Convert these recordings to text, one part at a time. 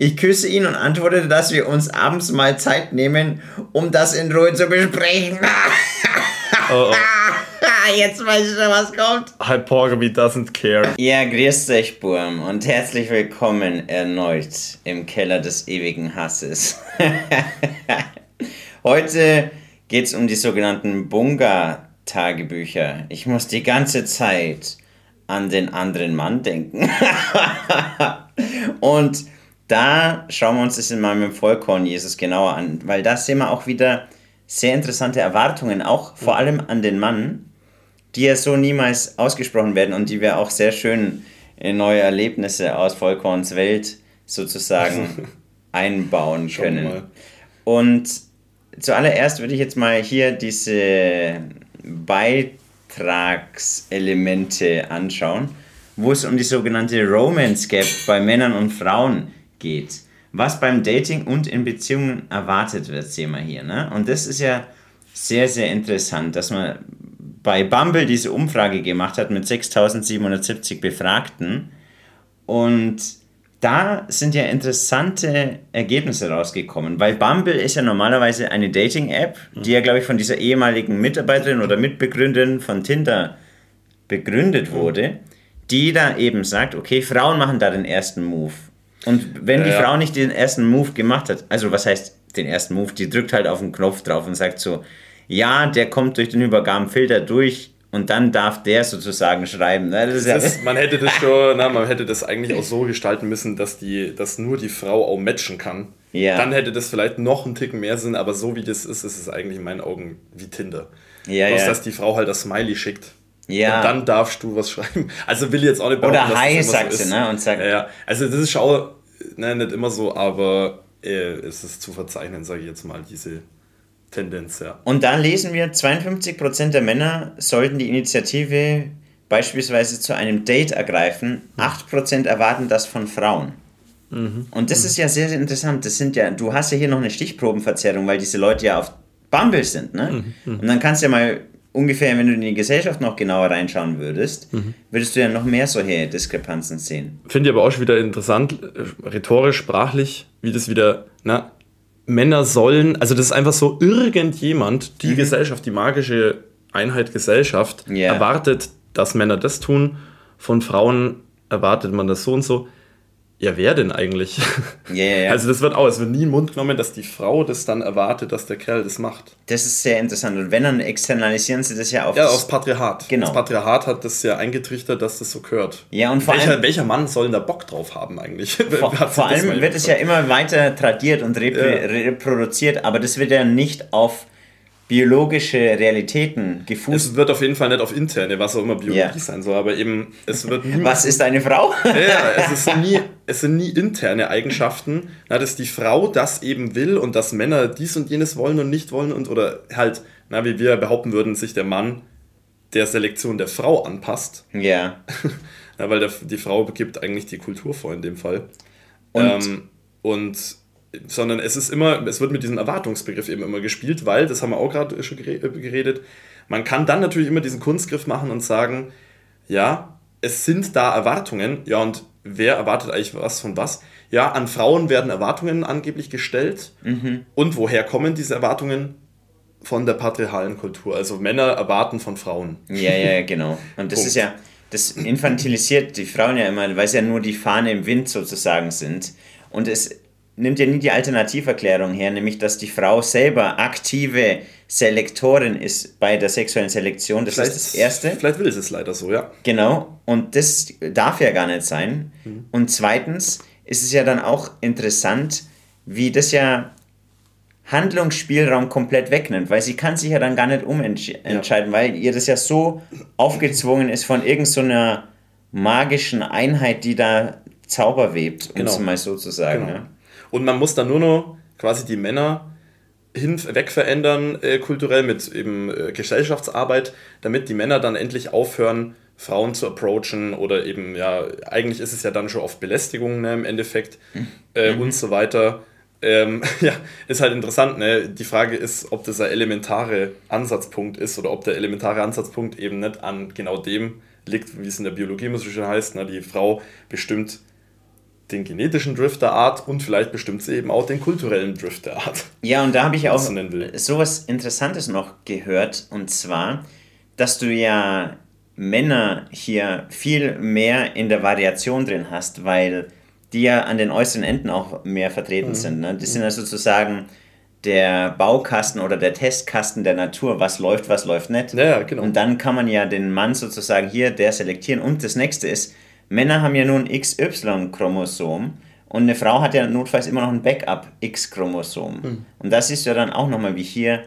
Ich küsse ihn und antworte, dass wir uns abends mal Zeit nehmen, um das in Ruhe zu besprechen. Oh, oh. Jetzt weiß ich schon, was kommt. Hyporgamy doesn't care. Ja, grüßt euch, Burm, und herzlich willkommen erneut im Keller des ewigen Hasses. Heute geht es um die sogenannten Bunga-Tagebücher. Ich muss die ganze Zeit an den anderen Mann denken. und da schauen wir uns das in meinem Vollkorn Jesus genauer an, weil da sehen wir auch wieder sehr interessante Erwartungen, auch vor allem an den Mann, die ja so niemals ausgesprochen werden und die wir auch sehr schön in neue Erlebnisse aus Vollkorns Welt sozusagen einbauen können. Und zuallererst würde ich jetzt mal hier diese Beitragselemente anschauen, wo es um die sogenannte Romance Gap bei Männern und Frauen geht. Was beim Dating und in Beziehungen erwartet wird, sehen wir hier. Ne? Und das ist ja sehr, sehr interessant, dass man bei Bumble diese Umfrage gemacht hat mit 6770 Befragten. Und da sind ja interessante Ergebnisse rausgekommen, weil Bumble ist ja normalerweise eine Dating-App, die ja, glaube ich, von dieser ehemaligen Mitarbeiterin oder Mitbegründerin von Tinder begründet wurde, die da eben sagt, okay, Frauen machen da den ersten Move. Und wenn die ja. Frau nicht den ersten Move gemacht hat, also was heißt den ersten Move, die drückt halt auf den Knopf drauf und sagt so, ja, der kommt durch den Übergabenfilter durch und dann darf der sozusagen schreiben. Ne? Das das ist, man hätte das schon, na, man hätte das eigentlich auch so gestalten müssen, dass, die, dass nur die Frau auch matchen kann. Ja. Dann hätte das vielleicht noch einen Ticken mehr Sinn, aber so wie das ist, ist es eigentlich in meinen Augen wie Tinder. Ja, Bloß, ja. dass die Frau halt das Smiley schickt. Ja. Und dann darfst du was schreiben. Also will ich jetzt auch nicht behaupten, Oder Hi sagt so sie, ne? Und sagt, ja, also das ist schon ne, nicht immer so, aber äh, es ist zu verzeichnen, sage ich jetzt mal, diese Tendenz, ja. Und da lesen wir, 52% der Männer sollten die Initiative beispielsweise zu einem Date ergreifen, 8% erwarten das von Frauen. Mhm. Und das mhm. ist ja sehr, sehr interessant. Das sind ja, du hast ja hier noch eine Stichprobenverzerrung, weil diese Leute ja auf Bumble sind, ne? Mhm. mhm. Und dann kannst du ja mal ungefähr, wenn du in die Gesellschaft noch genauer reinschauen würdest, mhm. würdest du ja noch mehr solche Diskrepanzen sehen. Finde ich aber auch schon wieder interessant, äh, rhetorisch, sprachlich, wie das wieder, na, Männer sollen, also das ist einfach so, irgendjemand, die mhm. Gesellschaft, die magische Einheit Gesellschaft, yeah. erwartet, dass Männer das tun, von Frauen erwartet man das so und so ja, wer denn eigentlich? Ja, ja, ja. Also das wird auch, es wird nie in den Mund genommen, dass die Frau das dann erwartet, dass der Kerl das macht. Das ist sehr interessant. Und wenn, dann externalisieren sie das ja auf... Ja, aufs Patriarchat. Genau. Das Patriarchat hat das ja eingetrichtert, dass das so gehört. Ja, und vor welcher, allem... Welcher Mann soll denn da Bock drauf haben eigentlich? Vor, vor allem wird es ja immer weiter tradiert und repro reproduziert, aber das wird ja nicht auf biologische Realitäten gefußt. Es wird auf jeden Fall nicht auf interne, was auch immer Biologie yeah. sein soll, aber eben es wird nie. Was ist eine Frau? ja, es, ist nie, es sind nie interne Eigenschaften, na, dass die Frau das eben will und dass Männer dies und jenes wollen und nicht wollen und oder halt, na, wie wir behaupten würden, sich der Mann der Selektion der Frau anpasst. Ja. Na, weil der, die Frau gibt eigentlich die Kultur vor in dem Fall. Und, ähm, und sondern es ist immer, es wird mit diesem Erwartungsbegriff eben immer gespielt, weil, das haben wir auch gerade schon äh, geredet, man kann dann natürlich immer diesen Kunstgriff machen und sagen, ja, es sind da Erwartungen, ja, und wer erwartet eigentlich was von was? Ja, an Frauen werden Erwartungen angeblich gestellt. Mhm. Und woher kommen diese Erwartungen? Von der patriarchalen Kultur. Also Männer erwarten von Frauen. Ja, ja, genau. Und das ist ja, das infantilisiert die Frauen ja immer, weil sie ja nur die Fahne im Wind sozusagen sind. Und es nimmt ja nie die Alternativerklärung her, nämlich dass die Frau selber aktive Selektorin ist bei der sexuellen Selektion. Das vielleicht, ist das Erste. Vielleicht will es es leider so, ja. Genau. Und das darf ja gar nicht sein. Mhm. Und zweitens ist es ja dann auch interessant, wie das ja Handlungsspielraum komplett wegnimmt, weil sie kann sich ja dann gar nicht umentscheiden, ja. weil ihr das ja so aufgezwungen ist von irgendeiner so magischen Einheit, die da Zauber webt, um genau. es mal so zu sagen. Genau. Ja. Und man muss dann nur noch quasi die Männer hin weg verändern, äh, kulturell mit eben äh, Gesellschaftsarbeit, damit die Männer dann endlich aufhören, Frauen zu approachen oder eben, ja, eigentlich ist es ja dann schon oft Belästigung ne, im Endeffekt äh, mhm. und so weiter. Ähm, ja, ist halt interessant. Ne? Die Frage ist, ob das ein elementare Ansatzpunkt ist oder ob der elementare Ansatzpunkt eben nicht an genau dem liegt, wie es in der Biologie schön heißt. Ne? Die Frau bestimmt den genetischen Drift der Art und vielleicht bestimmt sie eben auch den kulturellen Drift der Art. Ja, und da habe ich auch sowas Interessantes noch gehört, und zwar, dass du ja Männer hier viel mehr in der Variation drin hast, weil die ja an den äußeren Enden auch mehr vertreten mhm. sind. Ne? Die sind ja sozusagen der Baukasten oder der Testkasten der Natur, was läuft, was läuft nicht. Ja, genau. Und dann kann man ja den Mann sozusagen hier, der selektieren. Und das nächste ist, Männer haben ja nur ein XY-Chromosom und eine Frau hat ja notfalls immer noch ein Backup-X-Chromosom. Mhm. Und das ist ja dann auch nochmal wie hier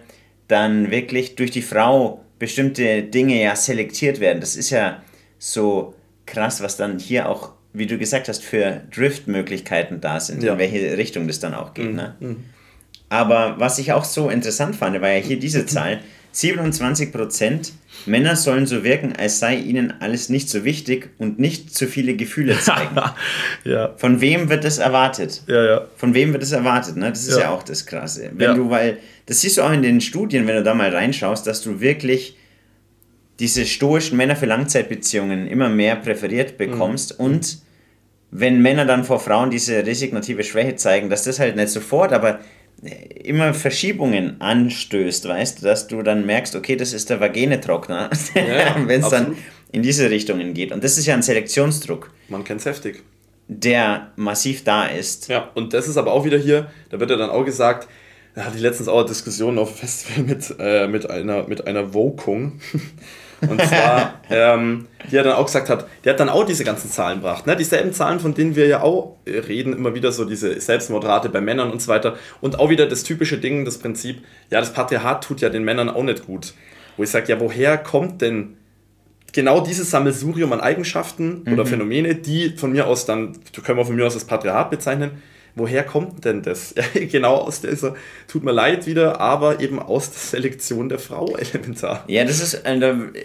dann wirklich durch die Frau bestimmte Dinge ja selektiert werden. Das ist ja so krass, was dann hier auch, wie du gesagt hast, für Drift-Möglichkeiten da sind, ja. in welche Richtung das dann auch geht. Mhm. Ne? Mhm. Aber was ich auch so interessant fand, war ja hier diese Zahl, 27% Männer sollen so wirken, als sei ihnen alles nicht so wichtig und nicht zu viele Gefühle zeigen. ja. Von wem wird das erwartet? Ja, ja. Von wem wird das erwartet? Ne? Das ist ja. ja auch das Krasse. Wenn ja. du, weil, das siehst du auch in den Studien, wenn du da mal reinschaust, dass du wirklich diese stoischen Männer für Langzeitbeziehungen immer mehr präferiert bekommst mhm. und wenn Männer dann vor Frauen diese resignative Schwäche zeigen, dass das halt nicht sofort, aber immer Verschiebungen anstößt, weißt du, dass du dann merkst, okay, das ist der Vagenetrockner, ja, wenn es dann in diese Richtungen geht. Und das ist ja ein Selektionsdruck. Man kennt es heftig. Der massiv da ist. Ja, und das ist aber auch wieder hier, da wird ja dann auch gesagt, da hatte ich letztens auch eine Diskussion auf dem Festival mit, äh, mit einer, mit einer Vokung. Und zwar, ähm, die er dann auch gesagt hat, der hat dann auch diese ganzen Zahlen gebracht. Ne? Dieselben Zahlen, von denen wir ja auch reden, immer wieder so diese Selbstmordrate bei Männern und so weiter. Und auch wieder das typische Ding, das Prinzip, ja, das Patriarchat tut ja den Männern auch nicht gut. Wo ich sage, ja, woher kommt denn genau dieses Sammelsurium an Eigenschaften mhm. oder Phänomene, die von mir aus dann, können wir von mir aus das Patriarchat bezeichnen, woher kommt denn das? genau aus dieser, tut mir leid wieder, aber eben aus der Selektion der Frau elementar. Ja, das ist, äh,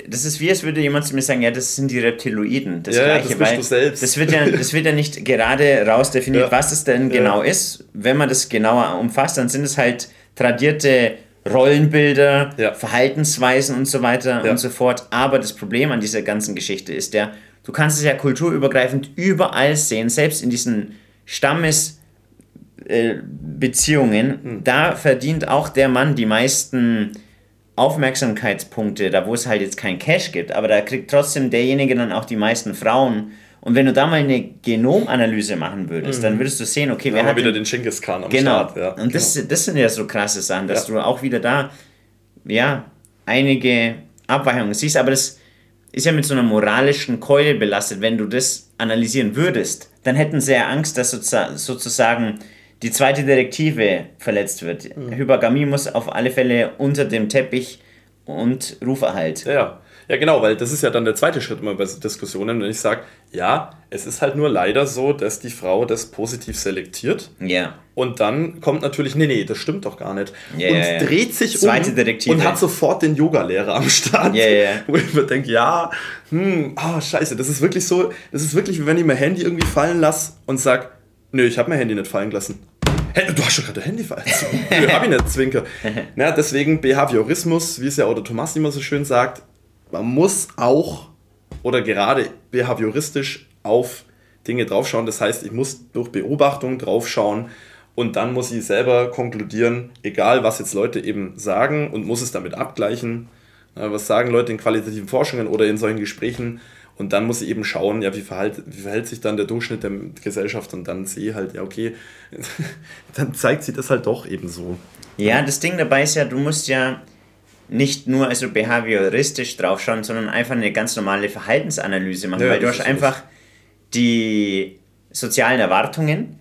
das ist wie, als würde jemand zu mir sagen, ja, das sind die Reptiloiden. Das ja, Gleiche, das bist du selbst. Das wird, ja, das wird ja nicht gerade rausdefiniert, ja. was es denn genau ja. ist. Wenn man das genauer umfasst, dann sind es halt tradierte Rollenbilder, ja. Verhaltensweisen und so weiter und so fort. Aber das Problem an dieser ganzen Geschichte ist ja, du kannst es ja kulturübergreifend überall sehen, selbst in diesen Stammes- äh, Beziehungen, mhm. da verdient auch der Mann die meisten Aufmerksamkeitspunkte, da wo es halt jetzt kein Cash gibt, aber da kriegt trotzdem derjenige dann auch die meisten Frauen. Und wenn du da mal eine Genomanalyse machen würdest, mhm. dann würdest du sehen, okay, wer hat wieder den Genghis Khan am genau. Start. Ja, und genau. das, das sind ja so krasse Sachen, dass ja. du auch wieder da, ja, einige Abweichungen siehst, aber das ist ja mit so einer moralischen Keule belastet. Wenn du das analysieren würdest, dann hätten sie ja Angst, dass sozusagen die zweite Direktive verletzt wird. Mhm. Hypergamie muss auf alle Fälle unter dem Teppich und Ruferhalt. Ja, ja, genau, weil das ist ja dann der zweite Schritt immer bei Diskussionen, wenn ich sage, ja, es ist halt nur leider so, dass die Frau das positiv selektiert. Ja. Und dann kommt natürlich, nee, nee, das stimmt doch gar nicht. Ja, und ja, dreht sich Zweite um Direktive. und hat sofort den Yoga-Lehrer am Start. Ja, ja. Wo ich mir denke, ja, hm, ah, scheiße, das ist wirklich so, das ist wirklich, wie wenn ich mein Handy irgendwie fallen lasse und sage, Nö, ich habe mein Handy nicht fallen gelassen. Hey, du hast schon gerade dein Handy fallen lassen. Nö, hab ich nicht, Zwinker. Na, deswegen Behaviorismus, wie es ja auch der Thomas immer so schön sagt, man muss auch oder gerade behavioristisch auf Dinge draufschauen. Das heißt, ich muss durch Beobachtung draufschauen und dann muss ich selber konkludieren, egal was jetzt Leute eben sagen und muss es damit abgleichen. Was sagen Leute in qualitativen Forschungen oder in solchen Gesprächen? Und dann muss ich eben schauen, ja, wie verhält, wie verhält sich dann der Durchschnitt der Gesellschaft und dann sehe ich halt, ja, okay, dann zeigt sich das halt doch eben so. Ja, das Ding dabei ist ja, du musst ja nicht nur also behavioristisch draufschauen, sondern einfach eine ganz normale Verhaltensanalyse machen, ja, weil du hast einfach die sozialen Erwartungen,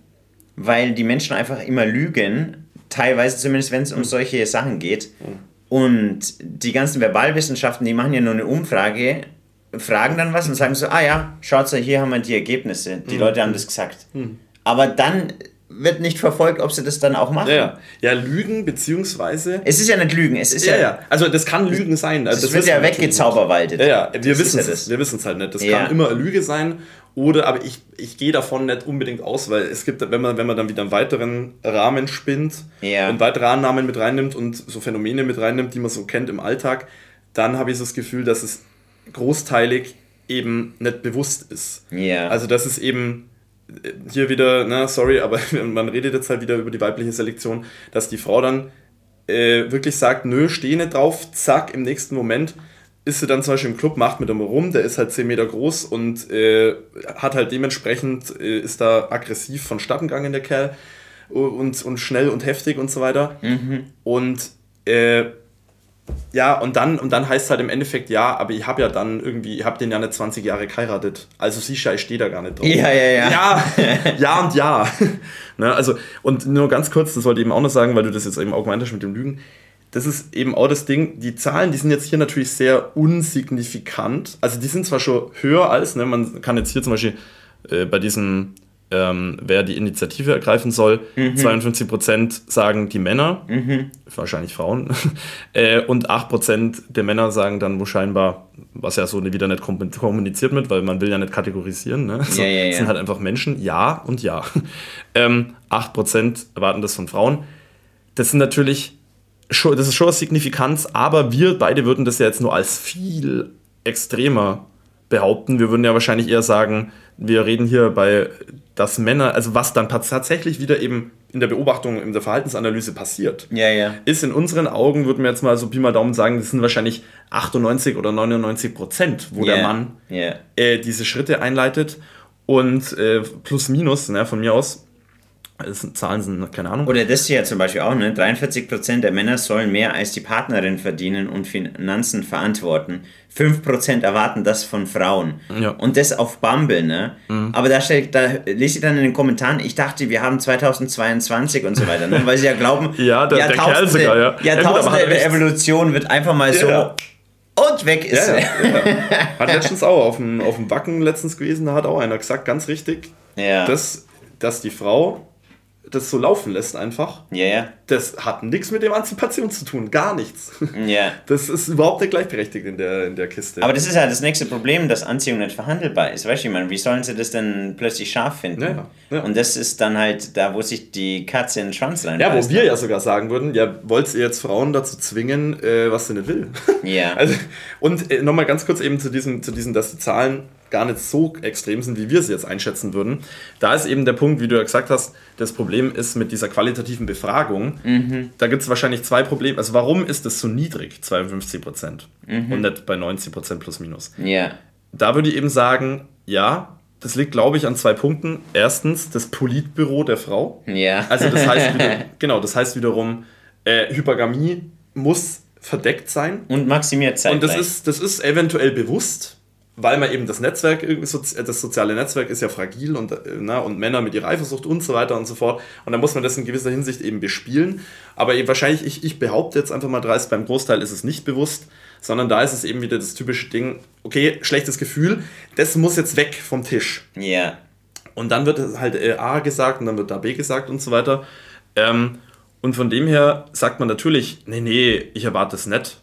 weil die Menschen einfach immer lügen, teilweise zumindest, wenn es um solche Sachen geht. Mhm. Und die ganzen Verbalwissenschaften, die machen ja nur eine Umfrage fragen dann was und sagen so, ah ja, schaut mal, hier haben wir die Ergebnisse. Die mhm. Leute haben das gesagt. Mhm. Aber dann wird nicht verfolgt, ob sie das dann auch machen. Ja, ja. Lügen beziehungsweise... Es ist ja nicht Lügen, es ist ja... Ja, ja. Also das kann Lügen sein. Also das, das wird ja weggezauberwaldet. Ja, ja, wir wissen es wir wissen's halt nicht. Das ja. kann immer eine Lüge sein oder, aber ich, ich gehe davon nicht unbedingt aus, weil es gibt, wenn man, wenn man dann wieder einen weiteren Rahmen spinnt ja. und weitere Annahmen mit reinnimmt und so Phänomene mit reinnimmt, die man so kennt im Alltag, dann habe ich so das Gefühl, dass es großteilig eben nicht bewusst ist. Yeah. Also dass es eben hier wieder, na, sorry, aber man redet jetzt halt wieder über die weibliche Selektion, dass die Frau dann äh, wirklich sagt, nö, stehe nicht drauf, zack, im nächsten Moment ist sie dann zum Beispiel im Club, macht mit einem rum, der ist halt 10 Meter groß und äh, hat halt dementsprechend, äh, ist da aggressiv vonstatten gegangen, der Kerl, und, und schnell und heftig und so weiter. Mhm. Und äh, ja, und dann, und dann heißt es halt im Endeffekt, ja, aber ich habe ja dann irgendwie, ich habe den ja nicht 20 Jahre geheiratet. Also sicher, ich stehe da gar nicht drauf. Ja, ja, ja. Ja, ja und ja. ne, also, und nur ganz kurz, das wollte ich eben auch noch sagen, weil du das jetzt eben auch gemeint hast mit dem Lügen. Das ist eben auch das Ding, die Zahlen, die sind jetzt hier natürlich sehr unsignifikant. Also die sind zwar schon höher als, ne, man kann jetzt hier zum Beispiel äh, bei diesem ähm, wer die Initiative ergreifen soll. Mhm. 52% sagen die Männer, mhm. wahrscheinlich Frauen, äh, und 8% der Männer sagen dann wo scheinbar, was ja so wieder nicht kommuniziert wird, weil man will ja nicht kategorisieren. Ne? So, ja, ja, ja. Sind halt einfach Menschen, ja und ja. ähm, 8% erwarten das von Frauen. Das sind natürlich schon, das ist schon eine Signifikanz, aber wir beide würden das ja jetzt nur als viel extremer behaupten. Wir würden ja wahrscheinlich eher sagen, wir reden hier bei, dass Männer, also was dann tatsächlich wieder eben in der Beobachtung, in der Verhaltensanalyse passiert, ja, ja. ist in unseren Augen, würden wir jetzt mal so Pi mal Daumen sagen, das sind wahrscheinlich 98 oder 99 Prozent, wo yeah. der Mann äh, diese Schritte einleitet und äh, plus minus, ne, von mir aus, das Zahlen sind, keine Ahnung. Oder das hier zum Beispiel auch, ne? 43% der Männer sollen mehr als die Partnerin verdienen und Finanzen verantworten. 5% erwarten das von Frauen. Ja. Und das auf Bumble, ne? Mhm. Aber da, steht, da lese ich dann in den Kommentaren, ich dachte, wir haben 2022 und so weiter, ne? Weil sie ja glauben, ja, der, der Kerl sogar, ja. Jahrtausende ja, der Evolution wird einfach mal so und weg ist ja. Hat letztens auch auf dem, auf dem Wacken letztens gewesen, da hat auch einer gesagt, ganz richtig, Ja. dass, dass die Frau das so laufen lässt einfach. ja, ja. Das hat nichts mit Emanzipation zu tun, gar nichts. Ja. Das ist überhaupt nicht gleichberechtigt in der, in der Kiste. Aber das ist ja das nächste Problem, dass Anziehung nicht verhandelbar ist. Weißt du, ich meine, wie sollen sie das denn plötzlich scharf finden? Ja, ja, ja. Und das ist dann halt da, wo sich die Katze in den Schwanz ja, reinbeißt. wo wir ja sogar sagen würden, ja, wollt ihr jetzt Frauen dazu zwingen, äh, was sie nicht will? Ja. Also, und äh, nochmal ganz kurz eben zu diesem, zu diesem, dass die Zahlen gar nicht so extrem sind, wie wir sie jetzt einschätzen würden. Da ist eben der Punkt, wie du ja gesagt hast, das Problem ist mit dieser qualitativen Befragung, Mhm. da gibt es wahrscheinlich zwei Probleme. Also warum ist das so niedrig, 52 Prozent, Mhm. und nicht bei 90 Prozent plus minus? Ja. Da würde ich eben sagen, ja, das liegt, glaube ich, an zwei Punkten. Erstens, das Politbüro der Frau. Ja. Also das heißt, wieder, genau, das heißt wiederum, äh, Hypergamie muss verdeckt sein. Und maximiert Zeit. Und das ist, das ist eventuell bewusst, weil man eben das Netzwerk, irgendwie sozi- das soziale Netzwerk ist ja fragil und, äh, na, und Männer mit ihrer Eifersucht und so weiter und so fort. Und dann muss man das in gewisser Hinsicht eben bespielen. Aber eben wahrscheinlich, ich, ich behaupte jetzt einfach mal dreist, beim Großteil ist es nicht bewusst, sondern da ist es eben wieder das typische Ding, okay, schlechtes Gefühl, das muss jetzt weg vom Tisch. Ja. Und dann wird halt äh, A gesagt und dann wird da B gesagt und so weiter. Ähm, und von dem her sagt man natürlich, nee, nee, ich erwarte es nicht.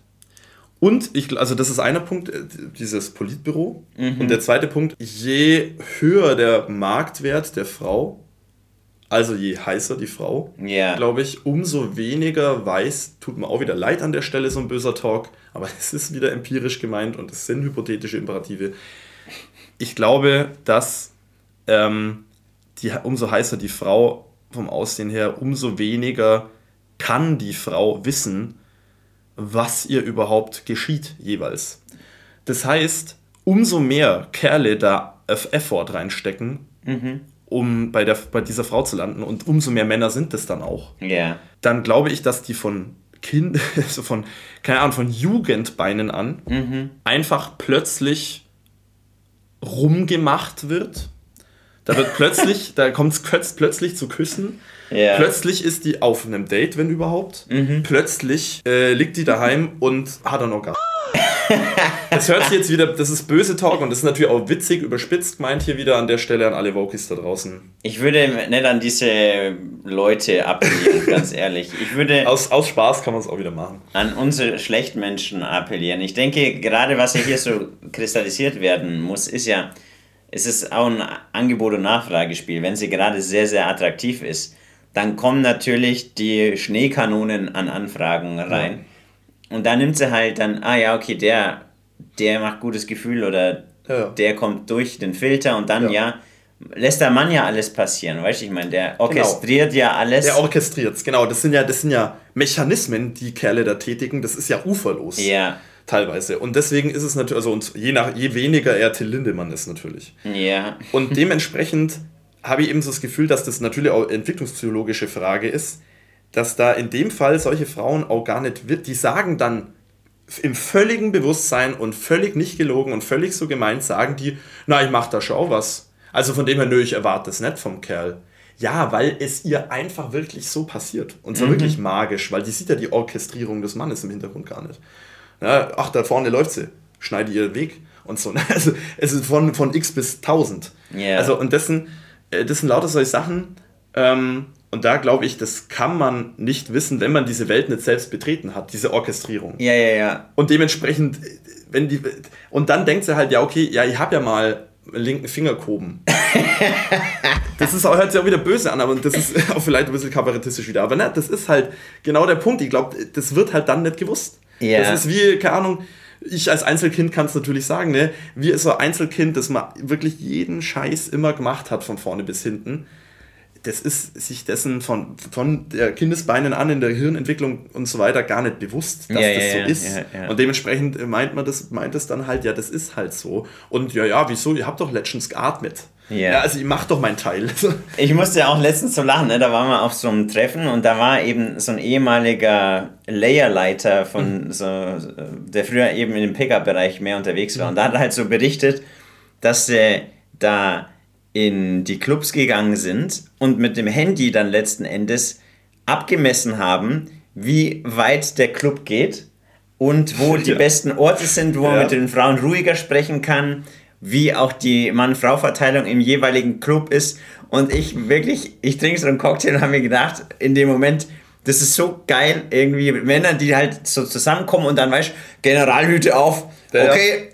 Und ich, also das ist einer Punkt, äh, dieses Politbüro. Und der zweite Punkt, je höher der Marktwert der Frau, also je heißer die Frau, Ja. glaube ich, umso weniger weiß, tut mir auch wieder leid an der Stelle, so ein böser Talk, aber es ist wieder empirisch gemeint und es sind hypothetische Imperative. Ich glaube, dass ähm, die, umso heißer die Frau vom Aussehen her, umso weniger kann die Frau wissen, was ihr überhaupt geschieht jeweils. Das heißt, umso mehr Kerle da Effort reinstecken, um bei, der, bei dieser Frau zu landen und umso mehr Männer sind es dann auch Ja. dann glaube ich, dass die von Kind, also von, keine Ahnung, von Jugendbeinen an Mhm. einfach plötzlich rumgemacht wird. Da wird plötzlich, da kommt es plötzlich zu Küssen. Ja. Plötzlich ist die auf einem Date, wenn überhaupt. Plötzlich äh, liegt die daheim und hat dann Orgasmus. Das hört sich jetzt wieder, das ist böse Talk und das ist natürlich auch witzig, überspitzt gemeint hier wieder an der Stelle an alle Wokis da draußen. Ich würde nicht an diese Leute appellieren, ganz ehrlich. Ich würde Aus, aus Spaß kann man es auch wieder machen. an unsere Schlechtmenschen appellieren. Ich denke, gerade was ja hier so kristallisiert werden muss, ist ja, es ist auch ein Angebot- und Nachfragespiel. Wenn sie gerade sehr, sehr attraktiv ist, dann kommen natürlich die Schneekanonen an Anfragen rein. Und da nimmt sie halt dann, ah ja, okay, der, der macht gutes Gefühl oder Ja. der kommt durch den Filter und dann, Ja. ja, lässt der Mann ja alles passieren, weißt du? Ich meine, der orchestriert genau. ja alles. Der orchestriert genau. Das sind ja, das sind ja Mechanismen, die Kerle da tätigen. Das ist ja uferlos. Ja. Teilweise. Und deswegen ist es natürlich, also und je, nach, je weniger er Till Lindemann ist natürlich. Ja. Und dementsprechend habe ich eben so das Gefühl, dass das natürlich auch entwicklungspsychologische Frage ist, dass da in dem Fall solche Frauen auch gar nicht wird, die sagen dann im völligen Bewusstsein und völlig nicht gelogen und völlig so gemeint sagen die, na, ich mach da schon auch was. Also von dem her, nö, ich erwarte es nicht vom Kerl. Ja, weil es ihr einfach wirklich so passiert. Und zwar mhm. wirklich magisch, weil die sieht ja die Orchestrierung des Mannes im Hintergrund gar nicht. Ja, ach, da vorne läuft sie, schneide ihr Weg und so. Also es ist von, von x bis 1000. Yeah. Also und dessen, äh, das sind lauter solche Sachen. Ähm, und da glaube ich, das kann man nicht wissen, wenn man diese Welt nicht selbst betreten hat, diese Orchestrierung. Ja, ja, ja. Und dementsprechend, wenn die. Und dann denkt sie halt, ja, okay, ja, ich habe ja mal linken Fingerkoben. das ist auch, hört sich auch wieder böse an, aber das ist auch vielleicht ein bisschen kabarettistisch wieder. Aber ne, das ist halt genau der Punkt. Ich glaube, das wird halt dann nicht gewusst. Ja. Das ist wie, keine Ahnung, ich als Einzelkind kann es natürlich sagen, ne? Wie so ein Einzelkind, das man wirklich jeden Scheiß immer gemacht hat, von vorne bis hinten das ist sich dessen von, von der Kindesbeinen an in der Hirnentwicklung und so weiter gar nicht bewusst, dass ja, das ja, so ja, ist. Und dementsprechend meint man das, meint es dann halt, ja, das ist halt so. Und ja, ja, wieso? Ihr habt doch letztens geatmet. Ja. also ich mach doch meinen Teil. ich musste ja auch letztens so lachen, ne? da waren wir auf so einem Treffen und da war eben so ein ehemaliger Layerleiter von mhm. so, der früher eben in dem Pickup-Bereich mehr unterwegs war. Mhm. Und da hat er halt so berichtet, dass äh, da in die Clubs gegangen sind und mit dem Handy dann letzten Endes abgemessen haben, wie weit der Club geht und wo die ja. besten Orte sind, wo ja. man mit den Frauen ruhiger sprechen kann, wie auch die Mann-Frau-Verteilung im jeweiligen Club ist. Und ich wirklich, ich trinke so einen Cocktail und habe mir gedacht, in dem Moment, das ist so geil, irgendwie Männer, die halt so zusammenkommen und dann weißt Generalhüte auf, okay,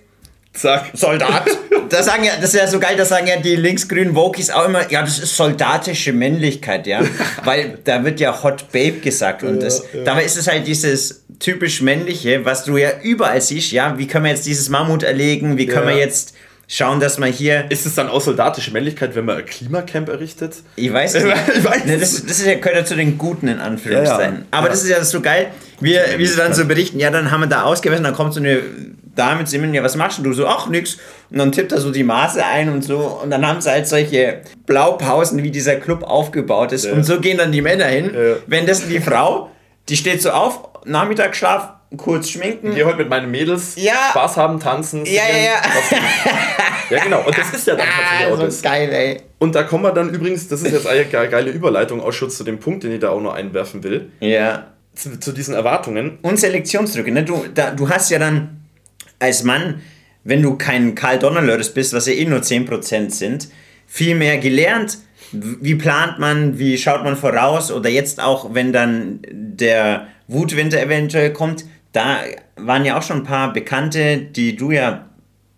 Zack. Soldat. Das, sagen ja, das ist ja so geil, das sagen ja die linksgrünen Wokies auch immer, ja, das ist soldatische Männlichkeit, ja. Weil da wird ja Hot Babe gesagt und das, ja. dabei ist es halt dieses typisch männliche, was du ja überall siehst, ja, wie können wir jetzt dieses Mammut erlegen, wie können ja. wir jetzt schauen, dass man hier. Ist es dann auch soldatische Männlichkeit, wenn man ein Klimacamp errichtet? Ich weiß nicht. ich weiß ne, das, das ist ja, ja zu den Guten in Anführungszeichen. Ja, ja. Aber das ist ja so geil, wie, wie sie dann so berichten, ja, dann haben wir da ausgemessen, dann kommt so eine Dame mit Simmel, ja, was machst du? So, ach, nix. Und dann tippt er so die Maße ein und so. Und dann haben sie halt solche Blaupausen, wie dieser Club aufgebaut ist. Ja. Und so gehen dann die Männer hin. Ja. Währenddessen die Frau, die steht so auf, Nachmittagsschlaf, kurz schminken. Geh heute mit meinen Mädels ja. Spaß haben, tanzen. Ja, ja, ja. ja, genau. Und das ist ja dann tatsächlich auch das. geil, ey. Und da kommen wir dann übrigens, das ist jetzt eine geile Überleitung auch schon zu dem Punkt, den ich da auch noch einwerfen will. Ja. Zu, zu diesen Erwartungen. Und Selektionsdrücke, ne? Du, da, du hast ja dann als Mann, wenn du kein Karl Donnerlöres bist, was ja eh nur 10% sind, viel mehr gelernt. Wie plant man, wie schaut man voraus oder jetzt auch, wenn dann der Wutwinter eventuell kommt, da waren ja auch schon ein paar Bekannte, die du ja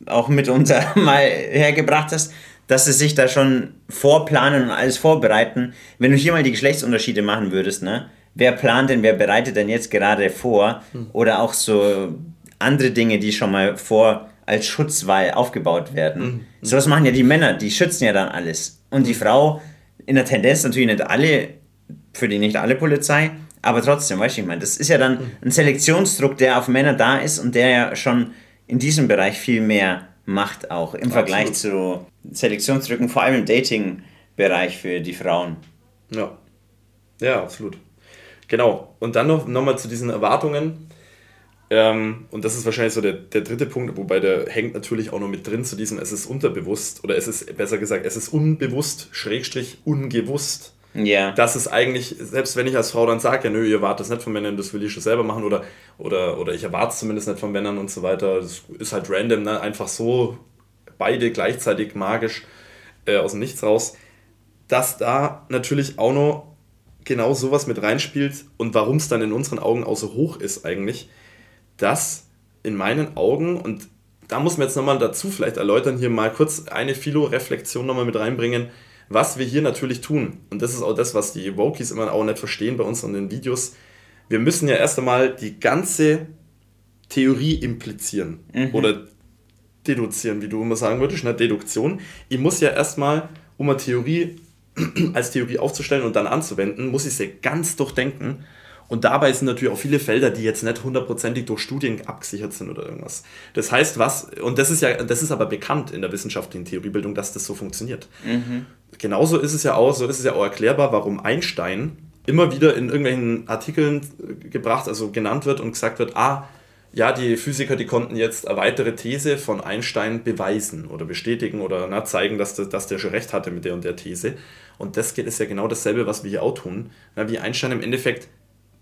auch mitunter mal hergebracht hast, dass sie sich da schon vorplanen und alles vorbereiten. Wenn du hier mal die Geschlechtsunterschiede machen würdest, ne? Wer plant denn, wer bereitet denn jetzt gerade vor? Hm. Oder auch so andere Dinge, die schon mal vor als Schutzwall aufgebaut werden. Mhm. Sowas machen ja die Männer, die schützen ja dann alles. Und die Frau, in der Tendenz natürlich nicht alle, für die nicht alle Polizei, aber trotzdem, weißt du, ich meine, das ist ja dann mhm. ein Selektionsdruck, der auf Männer da ist und der ja schon in diesem Bereich viel mehr macht, auch im Absolut. Vergleich zu Selektionsdrücken, vor allem im Dating-Bereich für die Frauen. Ja. Ja, absolut. Genau. Und dann noch, noch mal zu diesen Erwartungen. Ähm, und das ist wahrscheinlich so der, der dritte Punkt, wobei der hängt natürlich auch noch mit drin zu diesem, es ist unterbewusst oder es ist besser gesagt, es ist unbewusst, Schrägstrich ungewusst. Ja. Das ist eigentlich, selbst wenn ich als Frau dann sage, ja, nö, ihr erwartet es nicht von Männern, das will ich schon selber machen oder, oder, oder ich erwarte es zumindest nicht von Männern und so weiter, das ist halt random, ne? einfach so beide gleichzeitig magisch äh, aus dem Nichts raus, dass da natürlich auch noch genau sowas mit reinspielt und warum es dann in unseren Augen auch so hoch ist eigentlich, dass in meinen Augen, und da muss man jetzt nochmal dazu vielleicht erläutern, hier mal kurz eine Philo-Reflexion nochmal mit reinbringen, was wir hier natürlich tun. Und das ist auch das, was die Wokies immer auch nicht verstehen bei uns in den Videos. Wir müssen ja erst einmal die ganze Theorie implizieren mhm. oder deduzieren, wie du immer sagen würdest, eine Deduktion. Ich muss ja erstmal um eine Theorie als Theorie aufzustellen und dann anzuwenden, muss ich sie ganz durchdenken. Und dabei sind natürlich auch viele Felder, die jetzt nicht hundertprozentig durch Studien abgesichert sind oder irgendwas. Das heißt, was, und das ist ja, das ist aber bekannt in der wissenschaftlichen Theoriebildung, dass das so funktioniert. Mhm. Genauso ist es ja auch, so ist es ja auch erklärbar, warum Einstein immer wieder in irgendwelchen Artikeln gebracht, also genannt wird und gesagt wird, ah, ja, die Physiker, die konnten jetzt eine weitere These von Einstein beweisen oder bestätigen oder na, zeigen, dass der, dass der schon recht hatte mit der und der These. Und das geht ist ja genau dasselbe, was wir hier auch tun. Na, wie Einstein im Endeffekt